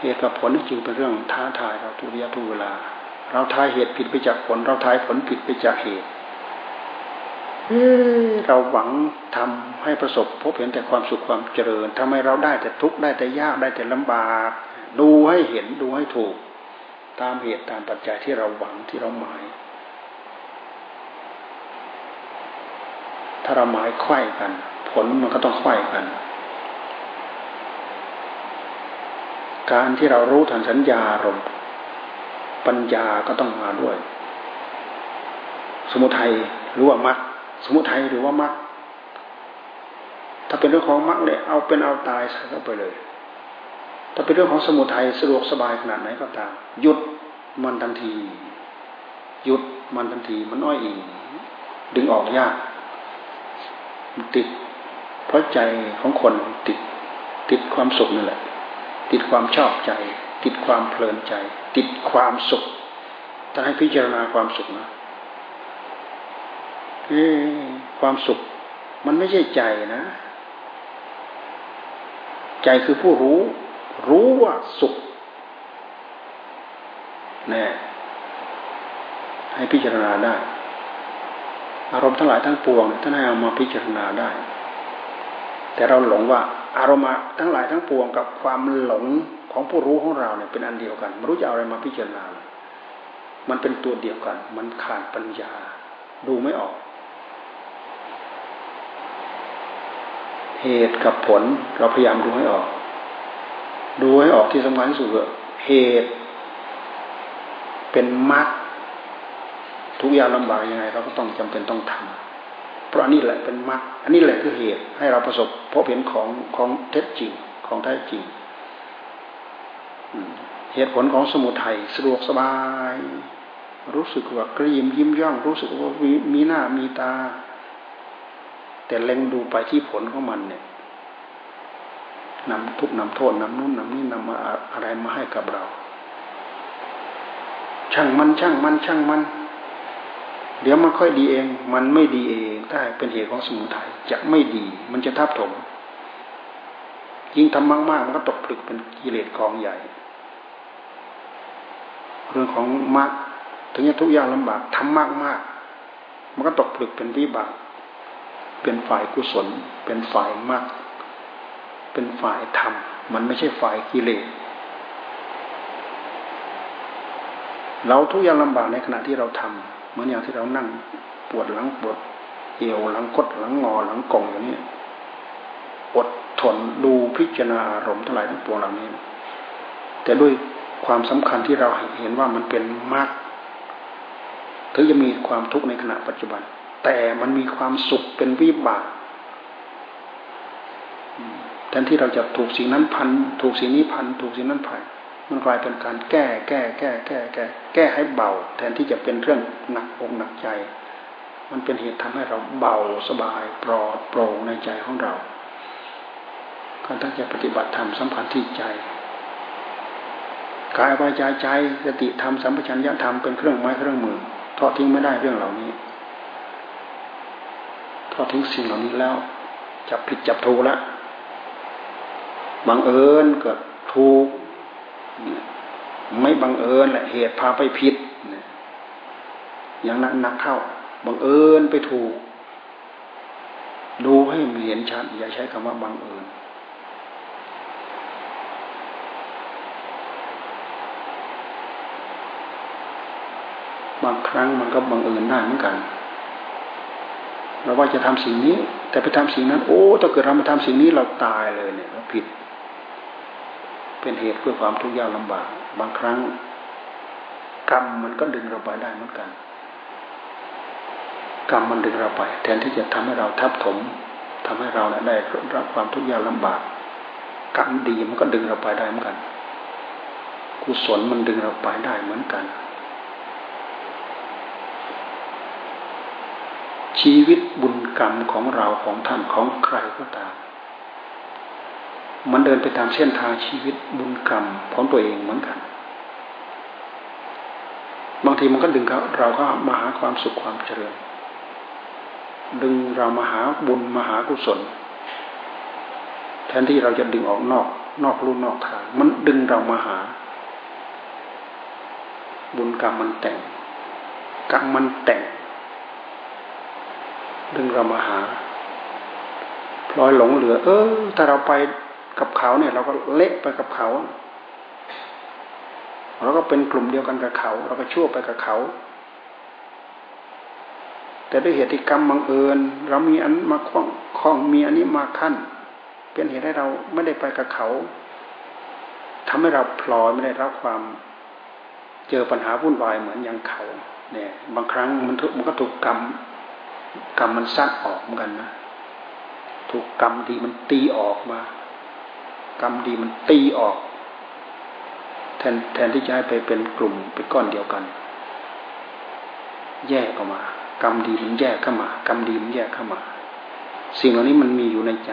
เหตุกับผลจึงเป็นเรื่องท้าทายเราทุกระยะทุกเวลา เราทายเหตุผิดไปจากผล เราทายผลผิดไปจากเหตุเราหวังทำให้ประสบพบเห็นแต่ความสุขความเจริญทำไมเราได้แต่ทุกข์ได้แต่ยากได้แต่ลำบาก ดูให้เห็นดูให้ถูก ตามเหตุตามปัจจัยที่เราหวังที่เราหมาย ถ้าเราหมายไข่กัน ผลมันก็ต้องไข่กัน การที่เรารู้ทันสัญญาอารมณ์ ปัญญาก็ต้องมาด้วย สมุทัยหรือว่ามัดสมุทัยหรือว่ามัดถ้าเป็นเรื่องของมัดเลยเอาเป็นเอาตายใส่เข้าไปเลย ถ้าเป็นเรื่องของสมุทัยสะดวกสบายขนาดไหนก็ตามหยุดมันทันที หยุดมันทันทีมันน้อยอีกดึงออกยากมันติด เพราะใจของคนติด ติดความสุขนั่นแหละ ติดความชอบใจ ติดความเพลินใจ ติดความสุขถ้าให้พิจารณาความสุขนะความสุข มันไม่ใช่ใจนะ ใจคือผู้รู้ รู้ว่าสุขแน่ให้พิจารณาได้ อารมณ์ทั้งหลายทั้งปวงท่านให้เอามาพิจารณาได้ แต่เราหลงว่า อารมณ์ทั้งหลายทั้งปวงกับความหลงของผู้รู้ของเราเนี่ยเป็นอันเดียวกันไม่รู้จะเอาอะไรมาพิจารณา มันเป็นตัวเดียวกัน มันขาดปัญญา ดูไม่ออก เหตุกับผลเราพยายามดูให้ออก ดูให้ออกที่สำคัญที่สุดเหตุเป็นมรรคทุกอย่างลำบากยังไง เราก็ต้องจำเป็นต้องทำ เพราะอันนี้แหละเป็นมรรคอันนี้แหละคือเหตุให้เราประสบพบเห็นของของเท็จจริงของแท้จริงเหตุผลของสมุทัยสะดวกสบาย รู้สึกว่ากระยิมยิ้มย่อง รู้สึกว่ามีหน้ามีตา แต่เล็งดูไปที่ผลของมันเนี่ยนำทุกนำโทษนำนู่นนำนี่นำมาอะไรมาให้กับเรา ช่างมันช่างมันช่างมัน เดี๋ยวมันค่อยดีเอง มันไม่ดีเองถ้าเป็นเหตุของสมุทัยจะไม่ดี มันจะทับถมยิ่งทำมาก ๆ มันก็ตกผลึกเป็นกิเลสกองใหญ่ เรื่องของมรรคถึงจะทุกอย่างลำบากทำมากมากมันก็ตกผลึกเป็นวิบาก เป็นฝ่ายกุศล เป็นฝ่ายมรรคเป็นฝ่ายธรรม มันไม่ใช่ฝ่ายกิเลสเราทุกอย่างลำบากในขณะที่เราทำ เหมือนอย่างที่เรานั่งปวดหลังปวดเอวหลังกดหลังงอหลังกงอย่างนี้อดทนดูพิจารณาอารมณ์ทั้งหลายทั้งปวงเหล่านี้ แต่ด้วยความสำคัญที่เราเห็นว่ามันเป็นมรรคถึงจะมีความทุกข์ในขณะปัจจุบัน แต่มันมีความสุขเป็นวิบากแทนที่เราจะถูกสิ่งนั้นพัน ถูกสิ่งนี้พัน ถูกสิ่งนั้นพัน มันกลายเป็นการแก้แก้แก้แก้แก้แก้ให้เบา แทนที่จะเป็นเรื่องหนักอกหนักใจ มันเป็นเหตุทำให้เราเบาสบายปลอดโปร่งในใจของเรา การตั้งใจปฏิบัติธรรมสัมพันธ์ที่ใจกายวาจาใจสติธรรมสัมปชัญญะธรรมเป็นเครื่องไม้เครื่องมือทอดทิ้งไม่ได้เรื่องเหล่านี้ทอดทิ้งสิ่งเหล่านี้แล้วจับผิดจับถูกแล้วบังเอิญเกิดถูก ไม่บังเอิญแหละเหตุพาไปผิดอย่างนั้นนักเข้า บังเอิญไปถูก ดูให้เห็นชัด อย่าใช้คำว่าบังเอิญบางครั้งมันก็บังเอิญได้เหมือนกัน เราว่าจะทำสิ่งนี้ แต่ไปทำสิ่งนั้น โอ้ ถ้าเกิดเรามาทำสิ่งนี้เราตายเลยเนี่ยเราผิด เป็นเหตุเพื่อความทุกข์ยากลำบาก บางครั้ง กรรมมันก็ดึงเราไปได้เหมือนกัน กรรมมันดึงเราไป แทนที่จะทำให้เราทับถมทำให้เราได้รับความทุกข์ยากลำบาก กรรมดีมันก็ดึงเราไปได้เหมือนกัน กุศลมันดึงเราไปได้เหมือนกัน ชีวิตบุญกรรมของเราของท่านของใครก็ตาม มันเดินไปตามเส้นทางชีวิตบุญกรรมของตัวเองเหมือนกัน บางทีมันก็ดึงเราก็มาหาความสุขความเจริญ ดึงเรามาหาบุญมาหากุศล แทนที่เราจะดึงออกนอก นอกรูนอกทาง มันดึงเรามาหา บุญกรรมมันแต่งกรรมมันแต่ง ดึงเรามาหาพลอยหลงเหลือ เออถ้าเราไป กับเขาเนี่ย เราก็เละไปกับเขา เราก็เป็นกลุ่มเดียวกันกับเขา เราก็ชั่วไปกับเขา แต่ด้วยเหตุกรรมบังเอิญ เรามีอันมาคล้องคล้องมีอันนี้มาขั้น เป็นเหตุให้เราไม่ได้ไปกับเขาทำให้เราพลอยไม่ได้รับความเจอปัญหาวุ่นวายเหมือนอย่างเขา เนี่ย บางครั้งมันมันก็ถูกกรรมกรรมมันซัดออกเหมือนกันนะถูกกรรมดีมันตีออกมา กรรมดีมันตีออก แทนแทนที่จะให้ไปเป็นกลุ่มเป็นก้อนเดียวกัน แยกออกมา กรรมดีมันแยกเข้ามากรรมดีมันแยกเข้ามา สิ่งเหล่านี้มันมีอยู่ในใจ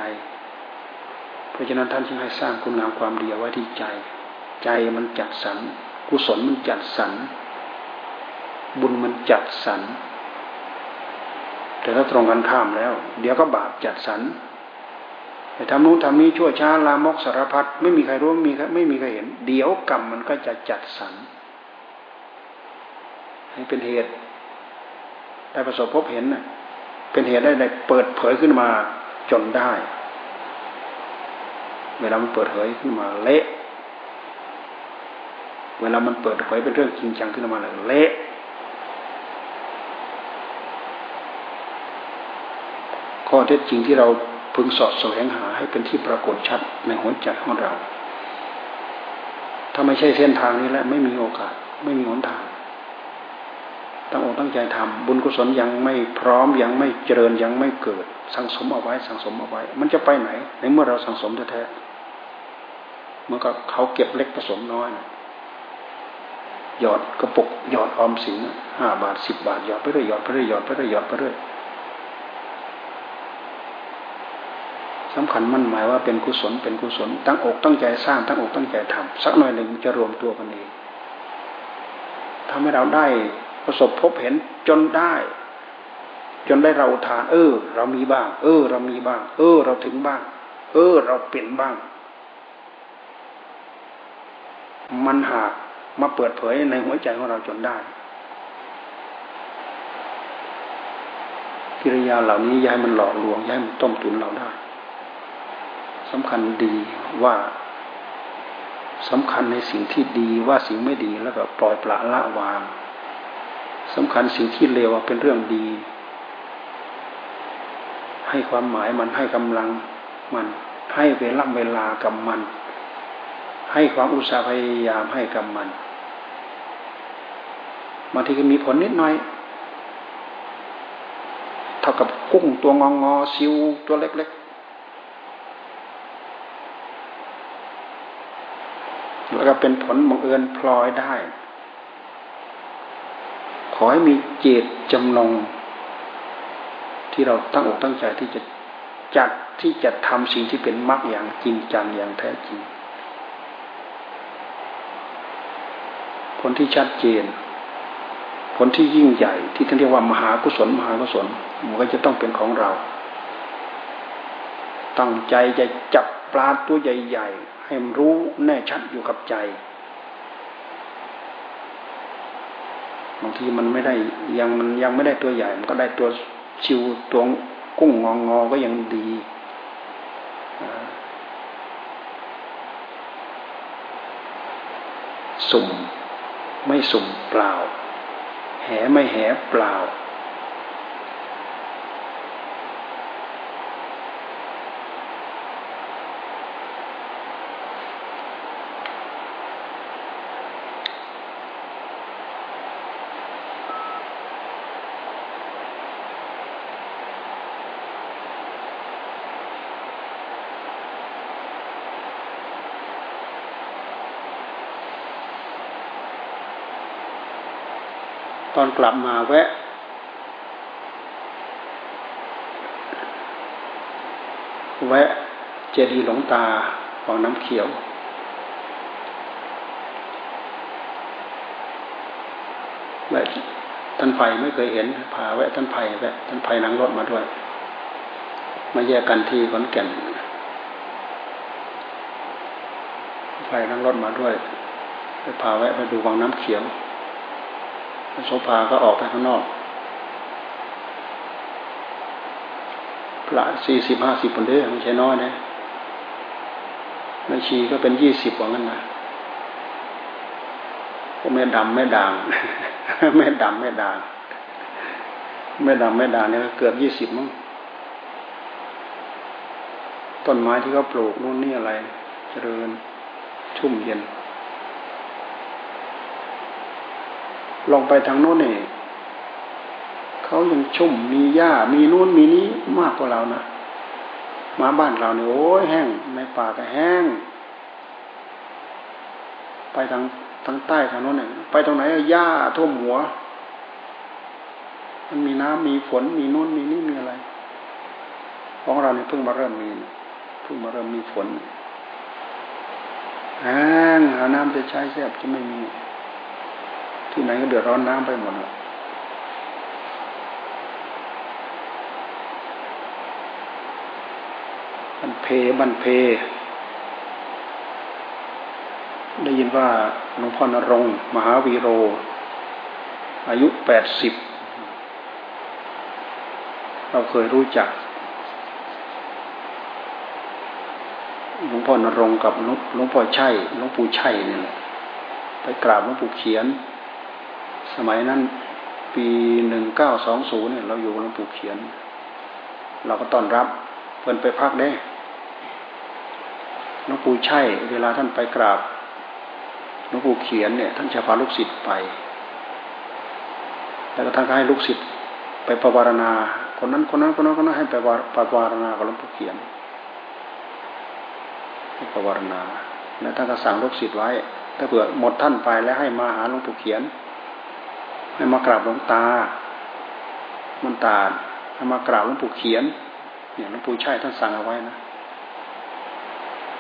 เพราะฉะนั้นท่านจึงให้สร้างคุณงามความดีเอาไว้ที่ใจ ใจมันจัดสรรกุศลมันจัดสรรบุญมันจัดสรรแต่ถ้าตรงกันข้ามแล้ว เดี๋ยวก็บาปจัดสรร ไปทำนู้นทำนี้ชั่วช้าลามกสารพัดไม่มีใครรู้มีไม่มีใครเห็น เดี๋ยวกรรมมันก็จะจัดสรรให้เป็นเหตุ ได้ประสบพบเห็นนะเป็นเหตุได้ได้เปิดเผยขึ้นมาจนได้เวลามันเปิดเผยขึ้นมาเละเวลามันเปิดเผยเป็นเรื่องจริงจังขึ้นมาเลยเละข้อเท็จจริงที่เรา พึงสอดแสวงหาให้เป็นที่ปรากฏชัดในหัวใจของเรา ถ้าไม่ใช่เส้นทางนี้แล้วไม่มีโอกาส ไม่มีหนทาง ตั้งอกตั้งใจทำบุญกุศลยังไม่พร้อมยังไม่เจริญยังไม่เกิด สังสมเอาไว้ สังสมเอาไว้ มันจะไปไหน ในเมื่อเราสังสมแท้ๆเมื่อก็เขาเก็บเล็กผสมน้อยหยอดกระปุกหยอดออมสินห้าบาทสิบบาทหยอดไปเรื่อยหยอดไปเรื่อยหยอดไปเรื่อยหยอดไปเรื่อย สำคัญมั่นหมายว่าเป็นกุศลเป็นกุศล ตั้งอกตั้งใจสร้างตั้งอกตั้งใจทำสักหน่อยหนึ่งจะรวมตัวกันเองทำให้เราได้ประสบพบเห็นจนได้ จนได้เราทาน เออ เรามีบ้าง เออ เรามีบ้าง เออ เราถึงบ้าง เออ เราเป็นบ้าง มันหากมาเปิดเผยในหัวใจของเราจนได้กิริยาเหล่านี้ย้ายมันหลอกลวงย้ายมันต้มตุนเราได้ สำคัญดีว่าสำคัญในสิ่งที่ดีว่าสิ่งไม่ดีแล้วก็ปล่อยปละละวางสำคัญสิ่งที่เลวเป็นเรื่องดี ให้ความหมายมันให้กำลังมัน ให้เวลาเวลากับมัน ให้ความอุตสาห์พยายามให้กับมันบางทีก็มีผลนิดหน่อยเท่ากับกุ้งตัวงองอซิวตัวเล็ก ๆ แล้วก็เป็นผลบังเอิญพลอยได้ ขอให้มีเจตจำนง ที่เราตั้งอกตั้งใจที่จะจัดที่จะทำสิ่งที่เป็นมรรคอย่างจริงจังอย่างแท้จริง ผลที่ชัดเจน ผลที่ยิ่งใหญ่ ที่ท่านเรียกว่ามหากุศลมหากุศลมันก็จะต้องเป็นของเรา ตั้งใจจะจับ ปลาตัวใหญ่ ๆ ให้มันรู้แน่ชัดอยู่กับใจบางทีมันไม่ได้ยังมันยังไม่ได้ตัวใหญ่ มันก็ได้ตัวชิวตัวกุ้งงองอก็ยังดีสุ่มไม่สุ่มเปล่า แหไม่แหเปล่า ตอนกลับมาแวะ แวะเจดีหลงตาของน้ำเขียว แวะท่านไผ่ไม่เคยเห็นพาแวะท่านไผ่แวะท่านไผ่นั่งรถมาด้วย มาแยกกันที่ขอนแก่นไผ่นั่งรถมาด้วยไปพาแวะไปดูวังน้ำเขียว โสภาก็ออกไปข้างนอก พระสี่สิบห้าสิบคนเด้อไม่ใช่น้อยนะแม่ชีก็เป็นยี่สิบกว่างั้นนะพวกแม่ดำแม่ด่าง แม่ดำแม่ด่าง แม่ดำแม่ด่างเนี่ยเกือบยี่สิบมั้งต้นไม้ที่เขาปลูกนู่นนี่อะไร เจริญชุ่มเย็น ลงไปทางโน้นเนี่ยเขายังชุ่มมีหญ้ามีนู่นมีนี้มากกว่าเรานะมาบ้านเราเนี่ยโอ้ยแห้งในป่าก็แห้ง ไปทางทางใต้ทางโน้นเนี่ยไปตรงไหนหญ้าท่วมหัว มันมีน้ำมีฝนมีนู่นมีนี่มีอะไร ของเราเนี่ยเพิ่งมาเริ่มมีเพิ่งมาเริ่มมีฝนแห้งหาน้ำจะใช้แทบจะไม่มี ที่ไหนก็เดือดร้อนน้ำไปหมดบันเพบันเพ ได้ยินว่าหลวงพ่อนรงมหาวีโร อายุแปดสิบเราเคยรู้จักหลวงพ่อนรงกับหลวงพ่อใช่หลวงปู่ใช่นี่แหละไปกราบหลวงปู่เขียน สมัยนั้น ปีหนึ่งเก้าสองศูนย์เนี่ยเราอยู่หลวงปู่เขียน เราก็ต้อนรับเพิ่นไปพักได้หลวงปู่ใช่เวลาท่านไปกราบหลวงปู่เขียนเนี่ย ท่านจะพาลูกศิษย์ไป แล้วก็ท่านก็ให้ลูกศิษย์ไปประวารณา คนนั้นคนนั้นคนนั้นคนนั้นให้ไปประวารณากับหลวงปู่เขียนให้ประวารณาแล้วท่านก็สั่งลูกศิษย์ไว้ ถ้าเผื่อหมดท่านไปแล้วให้มาหาหลวงปู่เขียน ให้มากราบหลวงตามันตาให้มากราบหลวงปู่เขียน เนี่ยหลวงปู่ใช่ท่านสั่งเอาไว้นะ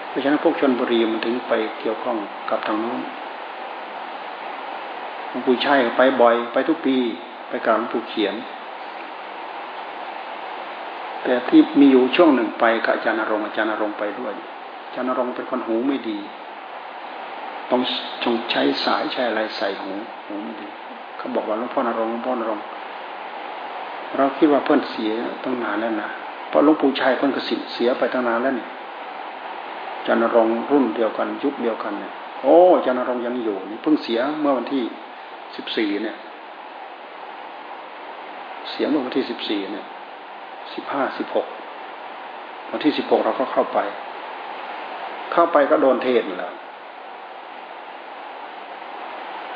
เพราะฉะนั้นพวกชนบุรีมันถึงไปเกี่ยวข้องกับทางนู้นลวงปู่ชัยไปบ่อย ไปทุกปี ไปกราบหลวงปู่เขียน แต่ที่มีอยู่ช่วงหนึ่งไปกับอาจารย์นรงอาจารย์นรงไปด้วยอาจารย์นรงเป็นคนหูไม่ดี ต้องจงใช้สายใช้อะไรใส่หูหูไม่ดี เขาบอกว่าหลวงพ่อนรงหลวงพ่อนรงเราคิดว่าเพื่อนเสียตั้งนานแล้วนะเพราะหลวงปู่ชัยเพื่อนกสิเสียไปตั้งนานแล้วนี่จันรงรุ่นเดียวกันยุคเดียวกันเนี่ยโอ้จันรงยังอยู่นี่เพิ่งเสียเมื่อวันที่สิบสี่เนี่ย เสียเมื่อวันที่สิบสี่เนี่ยสิบห้าสิบหกวันที่สิบหกเราก็เข้าไป เข้าไปก็โดนเทศแล้ว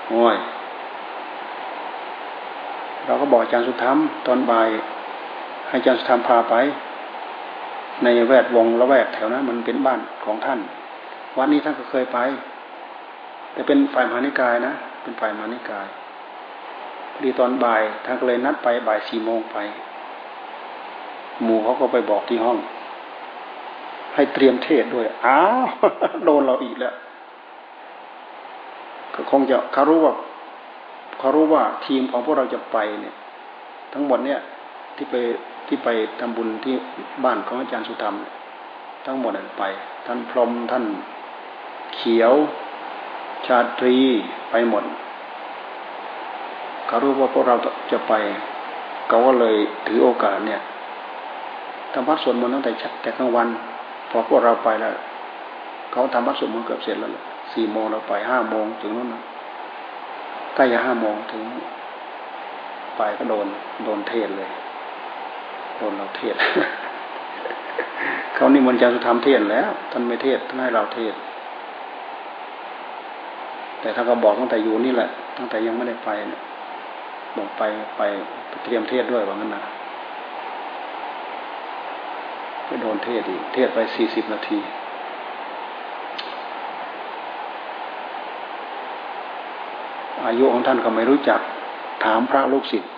โอ้ย เราก็บอกอาจารย์สุธรรมตอนบ่ายให้อาจารย์สุธรรมพาไป ในแวดวงละแวกแถวนั้นมันเป็นบ้านของท่าน วันนี้ท่านก็เคยไป แต่เป็นฝ่ายมานิกายนะ เป็นฝ่ายมานิกายพอดีตอนบ่ายท่านก็เลยนัดไปบ่ายสี่โมงไป หมู่เขาก็ไปบอกที่ห้อง ให้เตรียมเทศด้วยอ้าวโดนเราอีกแล้วก็คงจะเขารู้ว่า เขารู้ว่าทีมของพวกเราจะไปเนี่ย ทั้งหมดเนี่ยที่ไปที่ไปทำบุญที่บ้านของอาจารย์สุธรรม ทั้งหมดไป ท่านพรมท่านเขียว ชาตรีไปหมดเขารู้ว่าพวกเราจะไปเขาก็เลยถือโอกาสเนี่ยทำวัดสวดมนต์ตั้งแต่แต่กลางวัน พอพวกเราไปแล้ว เขาทำวัดสวดมนต์เกือบเสร็จแล้วสี่โมงเราไปห้าโมงถึงนู้นนะ ใกล้จะห้าโมงถึงไปก็โดนโดนเทศเลย โดนเราเทศเขานี่มนต์จารสุธรรมเทศแล้วท่านไม่เทศท่านให้เราเทศ แต่ท่านก็บอกตั้งแต่อยู่นี่แหละ ตั้งแต่ยังไม่ได้ไปเนี่ยบอกไปไปเตรียมเทศด้วยว่างั้นนะไปโดนเทศอีกเทศไปสี่สิบนาที อายุของท่านก็ไม่รู้จัก ถามพระลูกศิษย์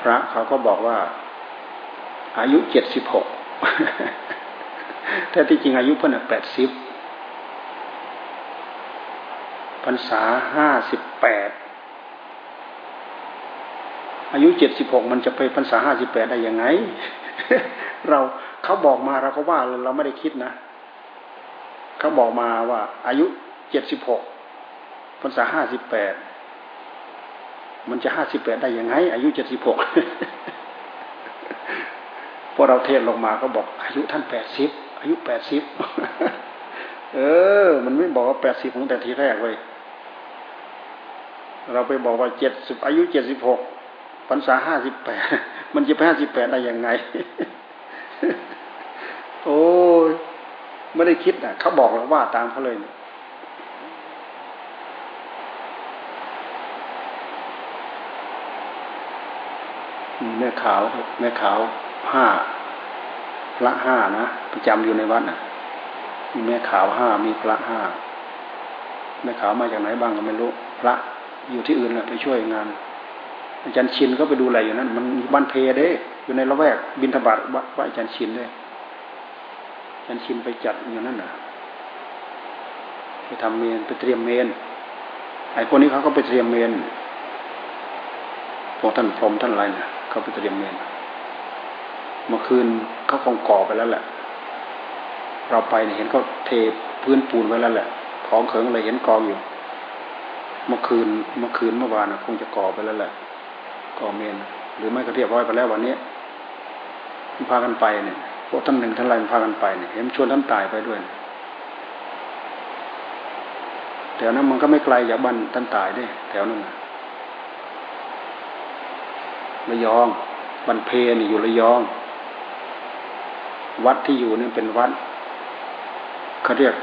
พระเขาก็บอกว่า อายุเจ็ดสิบหกแต่ที่จริงอายุเพิ่นแปดสิบพรรษาห้าสิบแปดอายุเจ็ดสิบหกมันจะไปพรรษาห้าสิบแปดได้ยังไง เราเขาบอกมาเราก็ว่าเราไม่ได้คิดนะ เขาบอกมาว่า อายุเจ็ดสิบหก พรรษาห้าสิบแปดมันจะห้าสิบแปดได้ยังไง อายุเจ็ดสิบหกพอเราเทศลงมาก็บอกอายุท่านแปดสิบอายุแปดสิบเออ มันไม่บอกว่าแปดสิบตั้งแต่ทีแรกเลยเราไปบอกว่าเจ็ดสิบอายุเจ็ดสิบหกพรรษาห้าสิบแปดมันจะไปห้าสิบแปดได้ยังไง โอ้ยไม่ได้คิดอะเขาบอกเราว่าตามเขาเลยนี่ยแม่ขาวแม่ขาวห้าพระห้านะประจำอยู่ในวัดนะมีแม่ขาวห้ามีพระห้าแม่ขาวมาจากไหนบ้างก็ไม่รู้ พระอยู่ที่อื่นแหละไปช่วยงาน อาจารย์ชินก็ไปดูอะไรอยู่นั้น มันมีบ้านเพเด้ อยู่ในละแวกบินทบาทว่าอาจารย์ชินด้วยอาจารย์ชินไปจัดอยู่นั่นนะไปทำเมนไปเตรียมเมนไอ้คนนี้เขาก็ไปเตรียมเมนพวกท่านพรมท่านอะไรนะ เขาไปเตรียมเมนเมื่อคืนเขาคงก่อไปแล้วแหละ เราไปเห็นเขาเทพื้นปูนไว้แล้วแหละ ของเขิงอะไรเห็นกองอยู่ เมื่อคืนเมื่อคืนเมื่อวานคงจะก่อไปแล้วแหละ ก่อเมน หรือไม่ก็เรียบร้อยไปแล้ววันนี้พากันไปเนี่ยพวกท่านหนึ่งท่านไรพากันไปเนี่ยเห็นชวนท่านตายไปด้วยแถวนั้นมันก็ไม่ไกลจากบ้านท่านตายด้วยแถวนั้น ระยองบันเพนี่อยู่ระยอง วัดที่อยู่นี่เป็นวัดเขาเรียก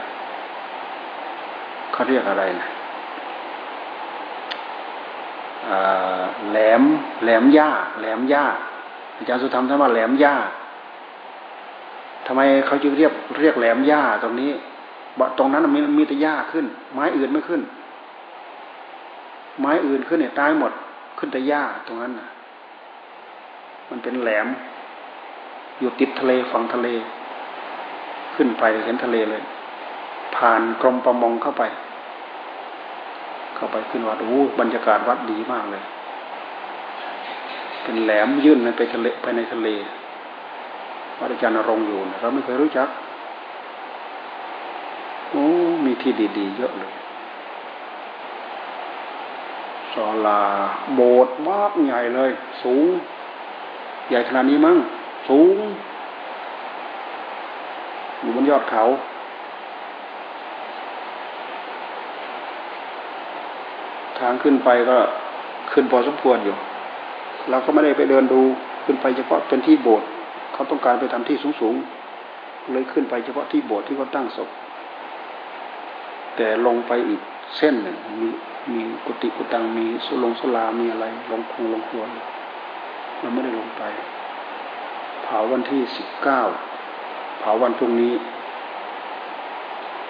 เขาเรียกอะไรนะแหลมแหลมหญ้าแหลมหญ้าอาจารย์สุธรรมท่านว่าแหลมหญ้าทำไมเขาจึงเรียกเรียกแหลมหญ้าตรงนี้ตรงนั้นมีมีแต่หญ้าขึ้น ไม้อื่นไม่ขึ้น ไม้อื่นขึ้นเนี่ยตายหมด ขึ้นแต่หญ้าตรงนั้นนะ มันเป็นแหลม อยู่ติดทะเลฝั่งทะเล ขึ้นไปเห็นทะเลเลย ผ่านกรมประมงเข้าไป เข้าไปขึ้นวัดโอ้บรรยากาศวัดดีมากเลย เป็นแหลมยื่นไปทะเลไปในทะเลวัดอาจารย์นรงอยู่เราไม่เคยรู้จักโอ้มีที่ดีๆเยอะเลยศาลาโบสถ์มากใหญ่เลย สูง ใหญ่ขนาดนี้มั้งสูง อยู่บนยอดเขาทางขึ้นไปก็ขึ้นพอสมควรอยู่ เราก็ไม่ได้ไปเดินดูขึ้นไปเฉพาะเป็นที่โบสถ์เขาต้องการไปทำที่สูงๆเลยขึ้นไปเฉพาะที่โบสถ์ที่เขาตั้งศพ แต่ลงไปอีกเส้นหนึ่งมีมีกุฏิกุตังมีสุลงสุลามีอะไร ลงคงลงครัวเราไม่ได้ลง ไปเผาวันที่สิบเก้าเผาวันพรุ่งนี้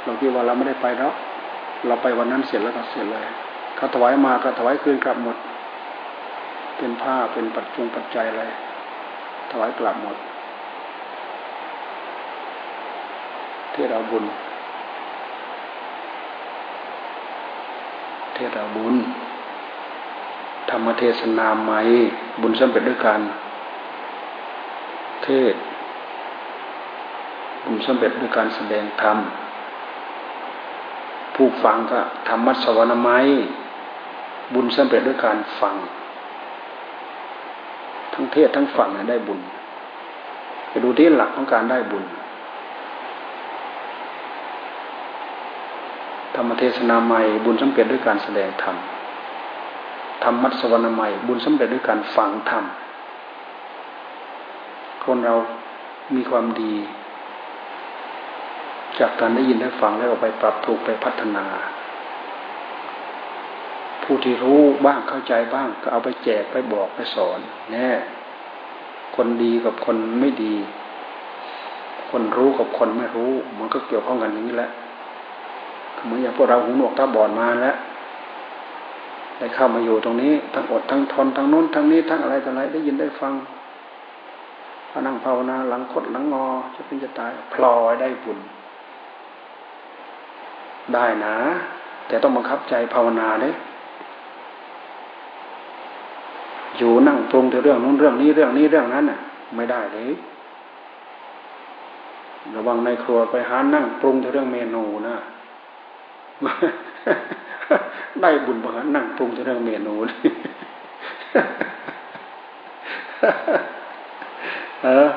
เราคิดว่าเราไม่ได้ไปแล้วเราไปวันนั้นเสร็จแล้วก็เสร็จเลยเขาถวายมาก็ถวายคืนกลับหมด เป็นผ้าเป็นปัจจุงปัจจัยอะไรถวายกลับหมด ที่เราบุญเทศบุญ ธรรมเทศนาไหม บุญสำเร็จด้วยการ เทศบุญสำเร็จด้วยการแสดงธรรม ผู้ฟังก็ธรรมะสวรรค์ไหมบุญสำเร็จด้วยการฟัง ทั้งเทศทั้งฟังได้บุญไปดูที่หลักของการได้บุญ ธรรมเทศนาใหม่บุญสำเร็จด้วยการแสดงธรรมธรรมมัสวรรณใหม่บุญสำเร็จด้วยการฟังธรรม คนเรามีความดี จากการได้ยินได้ฟังแล้วเอาไปปรับถูกไปพัฒนา ผู้ที่รู้บ้างเข้าใจบ้าง ก็เอาไปแจกไปบอกไปสอนแน่คนดีกับคนไม่ดี คนรู้กับคนไม่รู้ มันก็เกี่ยวข้องกันอย่างนี้แหละเหมือนอย่างพวกเราหูหนวกตาบอดมาแล้วได้เข้ามาอยู่ตรงนี้ ทั้งอดทั้งทนทั้งโน้นทั้งนี้ทั้งอะไรต่ออะไรได้ยินได้ฟัง พนั่งภาวนาหลังคดหลังงอจะเป็นจะตายพลอยได้บุญ ได้นะ แต่ต้องบังคับใจภาวนาเด้อยู่นั่งปรุงแต่เรื่องนู้นเรื่องนี้เรื่องนี้เรื่องนั้นน่ะ ไม่ได้เลยระวังในครัวไปหานั่งปรุงแต่เรื่องเมนูนะได้บุญบางนั่งปรุงจะเรื่องเมนูเเออ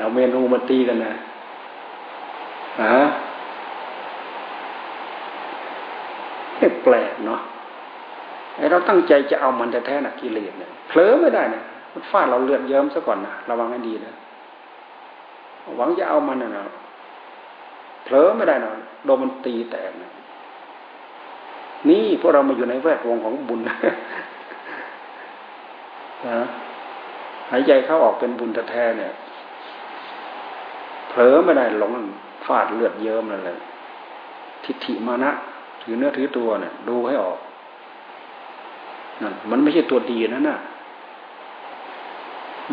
เอาเมนูมาตีกันนะฮะแปลกเนาะไอเราตั้งใจจะเอามันแต่แท้นะกิเลสเนี่ยเผลอไม่ได้นะมันฟาดเราเลือดเยิ้มซะก่อนนะระวังให้ดีนะหวังจะเอามันนะเผลอไม่ได้นะโดนมันตีแตกนะนี่พวกเรามาอยู่ในแวดวงของบุญนะ หายใจเข้าออกเป็นบุญแท้เนี่ยเผลอไม่ได้หลงฟาดเลือดเยิ้มอะไรเลยทิฏฐิมานะถือเนื้อถือตัวเนี่ย ดูให้ออกนั่นมันไม่ใช่ตัวดีนะน่ะ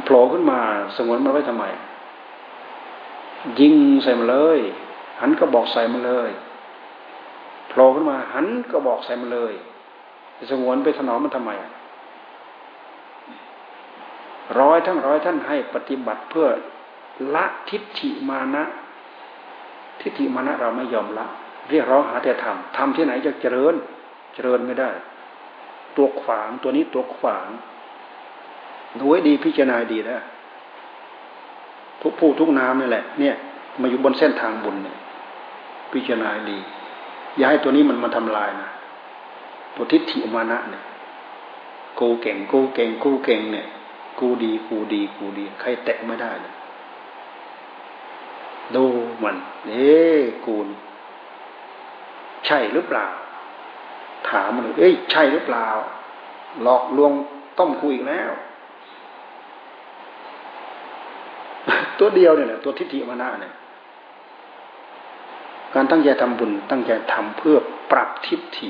โผล่ขึ้นมาสงวนมันไว้ทำไม ยิงใส่มาเลย หันก็บอกใส่มาเลยโผล่ขึ้นมา หันก็บอกใส่มาเลยสงวนไปถนอมมันทำไม ร้อยทั้งร้อยท่านให้ปฏิบัติเพื่อละทิฏฐิมานะ ทิฏฐิมานะเราไม่ยอมละ เรียกร้องหาแต่ธรรมธรรมที่ไหนจะเจริญ เจริญไม่ได้ ตัวขวางตัวนี้ตัวขวางดูให้ดีพิจารณาดีนะทุกผู้ทุกน้ำนี่แหละ เนี่ย มาอยู่บนเส้นทางบุญเนี่ยพิจารณาดี อย่าให้ตัวนี้มันมาทำลายนะตัวทิฏฐิมานะเนี่ยกูเก่งกูเก่งกูเก่งเนี่ย กูดีกูดีกูดี ใครแตะไม่ได้เลยดูมันเอ๊กูนใช่หรือเปล่า ถามมันเลยเอ้ยใช่หรือเปล่า หลอกลวงต้มกูอีกแล้ว ตัวเดียวเนี่ยตัวทิฏฐิมานะเนี่ยการตั้งใจทำบุญ ตั้งใจทำเพื่อปรับทิฏฐิ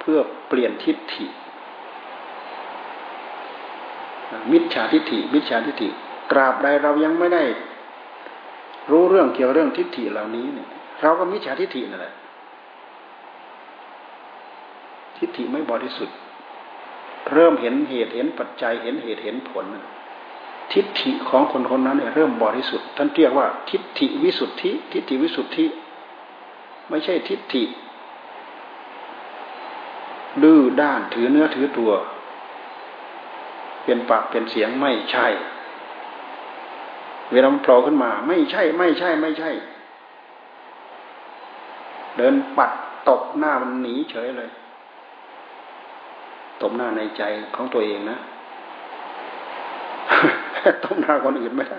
เพื่อเปลี่ยนทิฏฐิ มิจฉาทิฏฐิ มิจฉาทิฏฐิ ตราบใดเรายังไม่ได้ รู้เรื่องเกี่ยวเรื่องทิฏฐิเหล่านี้เนี่ย เราก็มิจฉาทิฏฐินั่นแหละทิฏฐิไม่บริสุทธิ์ เริ่มเห็นเหตุเห็นปัจจัยเห็นเหตุเห็นผล ทิฏฐิของคนคนนั้นเนี่ยเริ่มบริสุทธิ์ท่านเรียกว่า ทิฏฐิวิสุทธิ ทิฏฐิวิสุทธิ ไม่ใช่ทิฏฐิดื้อด้านถือเนื้อถือตัว เป็นปากเป็นเสียงไม่ใช่ เวลามันโผล่ขึ้นมา ไม่ใช่ ไม่ใช่ ไม่ใช่ เดินปัดตบหน้ามันหนีเฉยเลย ตบหน้าในใจของตัวเองนะตบหน้าคนอื่นไม่ได้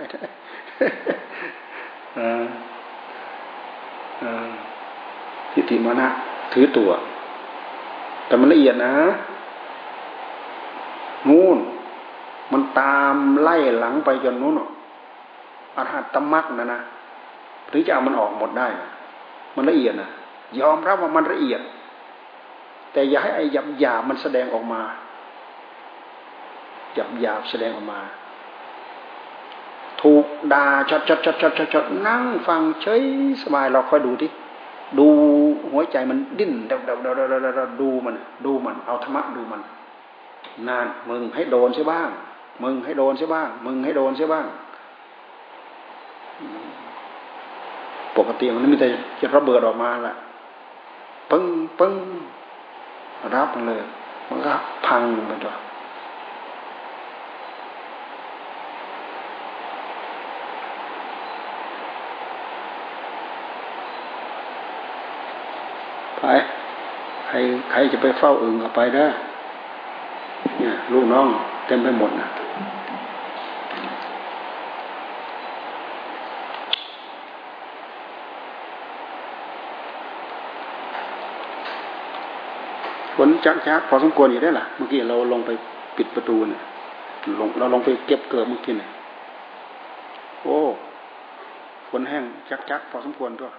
ทิฏฐิมานะถือตัว แต่มันละเอียดนะ นู่นมัน ตามไล่หลังไปจนนู้นอรหัตตมักนะนะหรือจะเอามันออกหมดได้ มันละเอียดนะยอมรับว่ามันละเอียด แต่อย่าให้ไอ้หยาบหยาบมันแสดงออกมาหยาบหยาบแสดงออกมา ถูกด่าชดชดชดชดชดนั่งฟังเฉยสบายเราค่อยดูที่ดูหัวใจมันดิ้นดาเดาเดาเดาเดาดูมัน ดูมัน เอาธรรมะดูมัน นานมึงให้โดนใช่บ้าง มึงให้โดนใช่บ้าง มึงให้โดนใช่บ้าง ปกติมันไม่แต่จะระเบิดออกมาแหละปึ้งปึ้งรับมันเลย มันก็พังไปตัวไปใครใครจะไปเฝ้าอึ่งก็ไปได้เนี่ยลูกน้องเต็มไปหมดนะฝ นจักจักพอสมควรอยู่ได้ล่ะ เมื่อกี้เราลงไปปิดประตูเนี่ยลงเราลงไปเก็บเกิดเมื่อกี้เนี่ยโอ้ฝนแห้งจักจักพอสมควรด้ว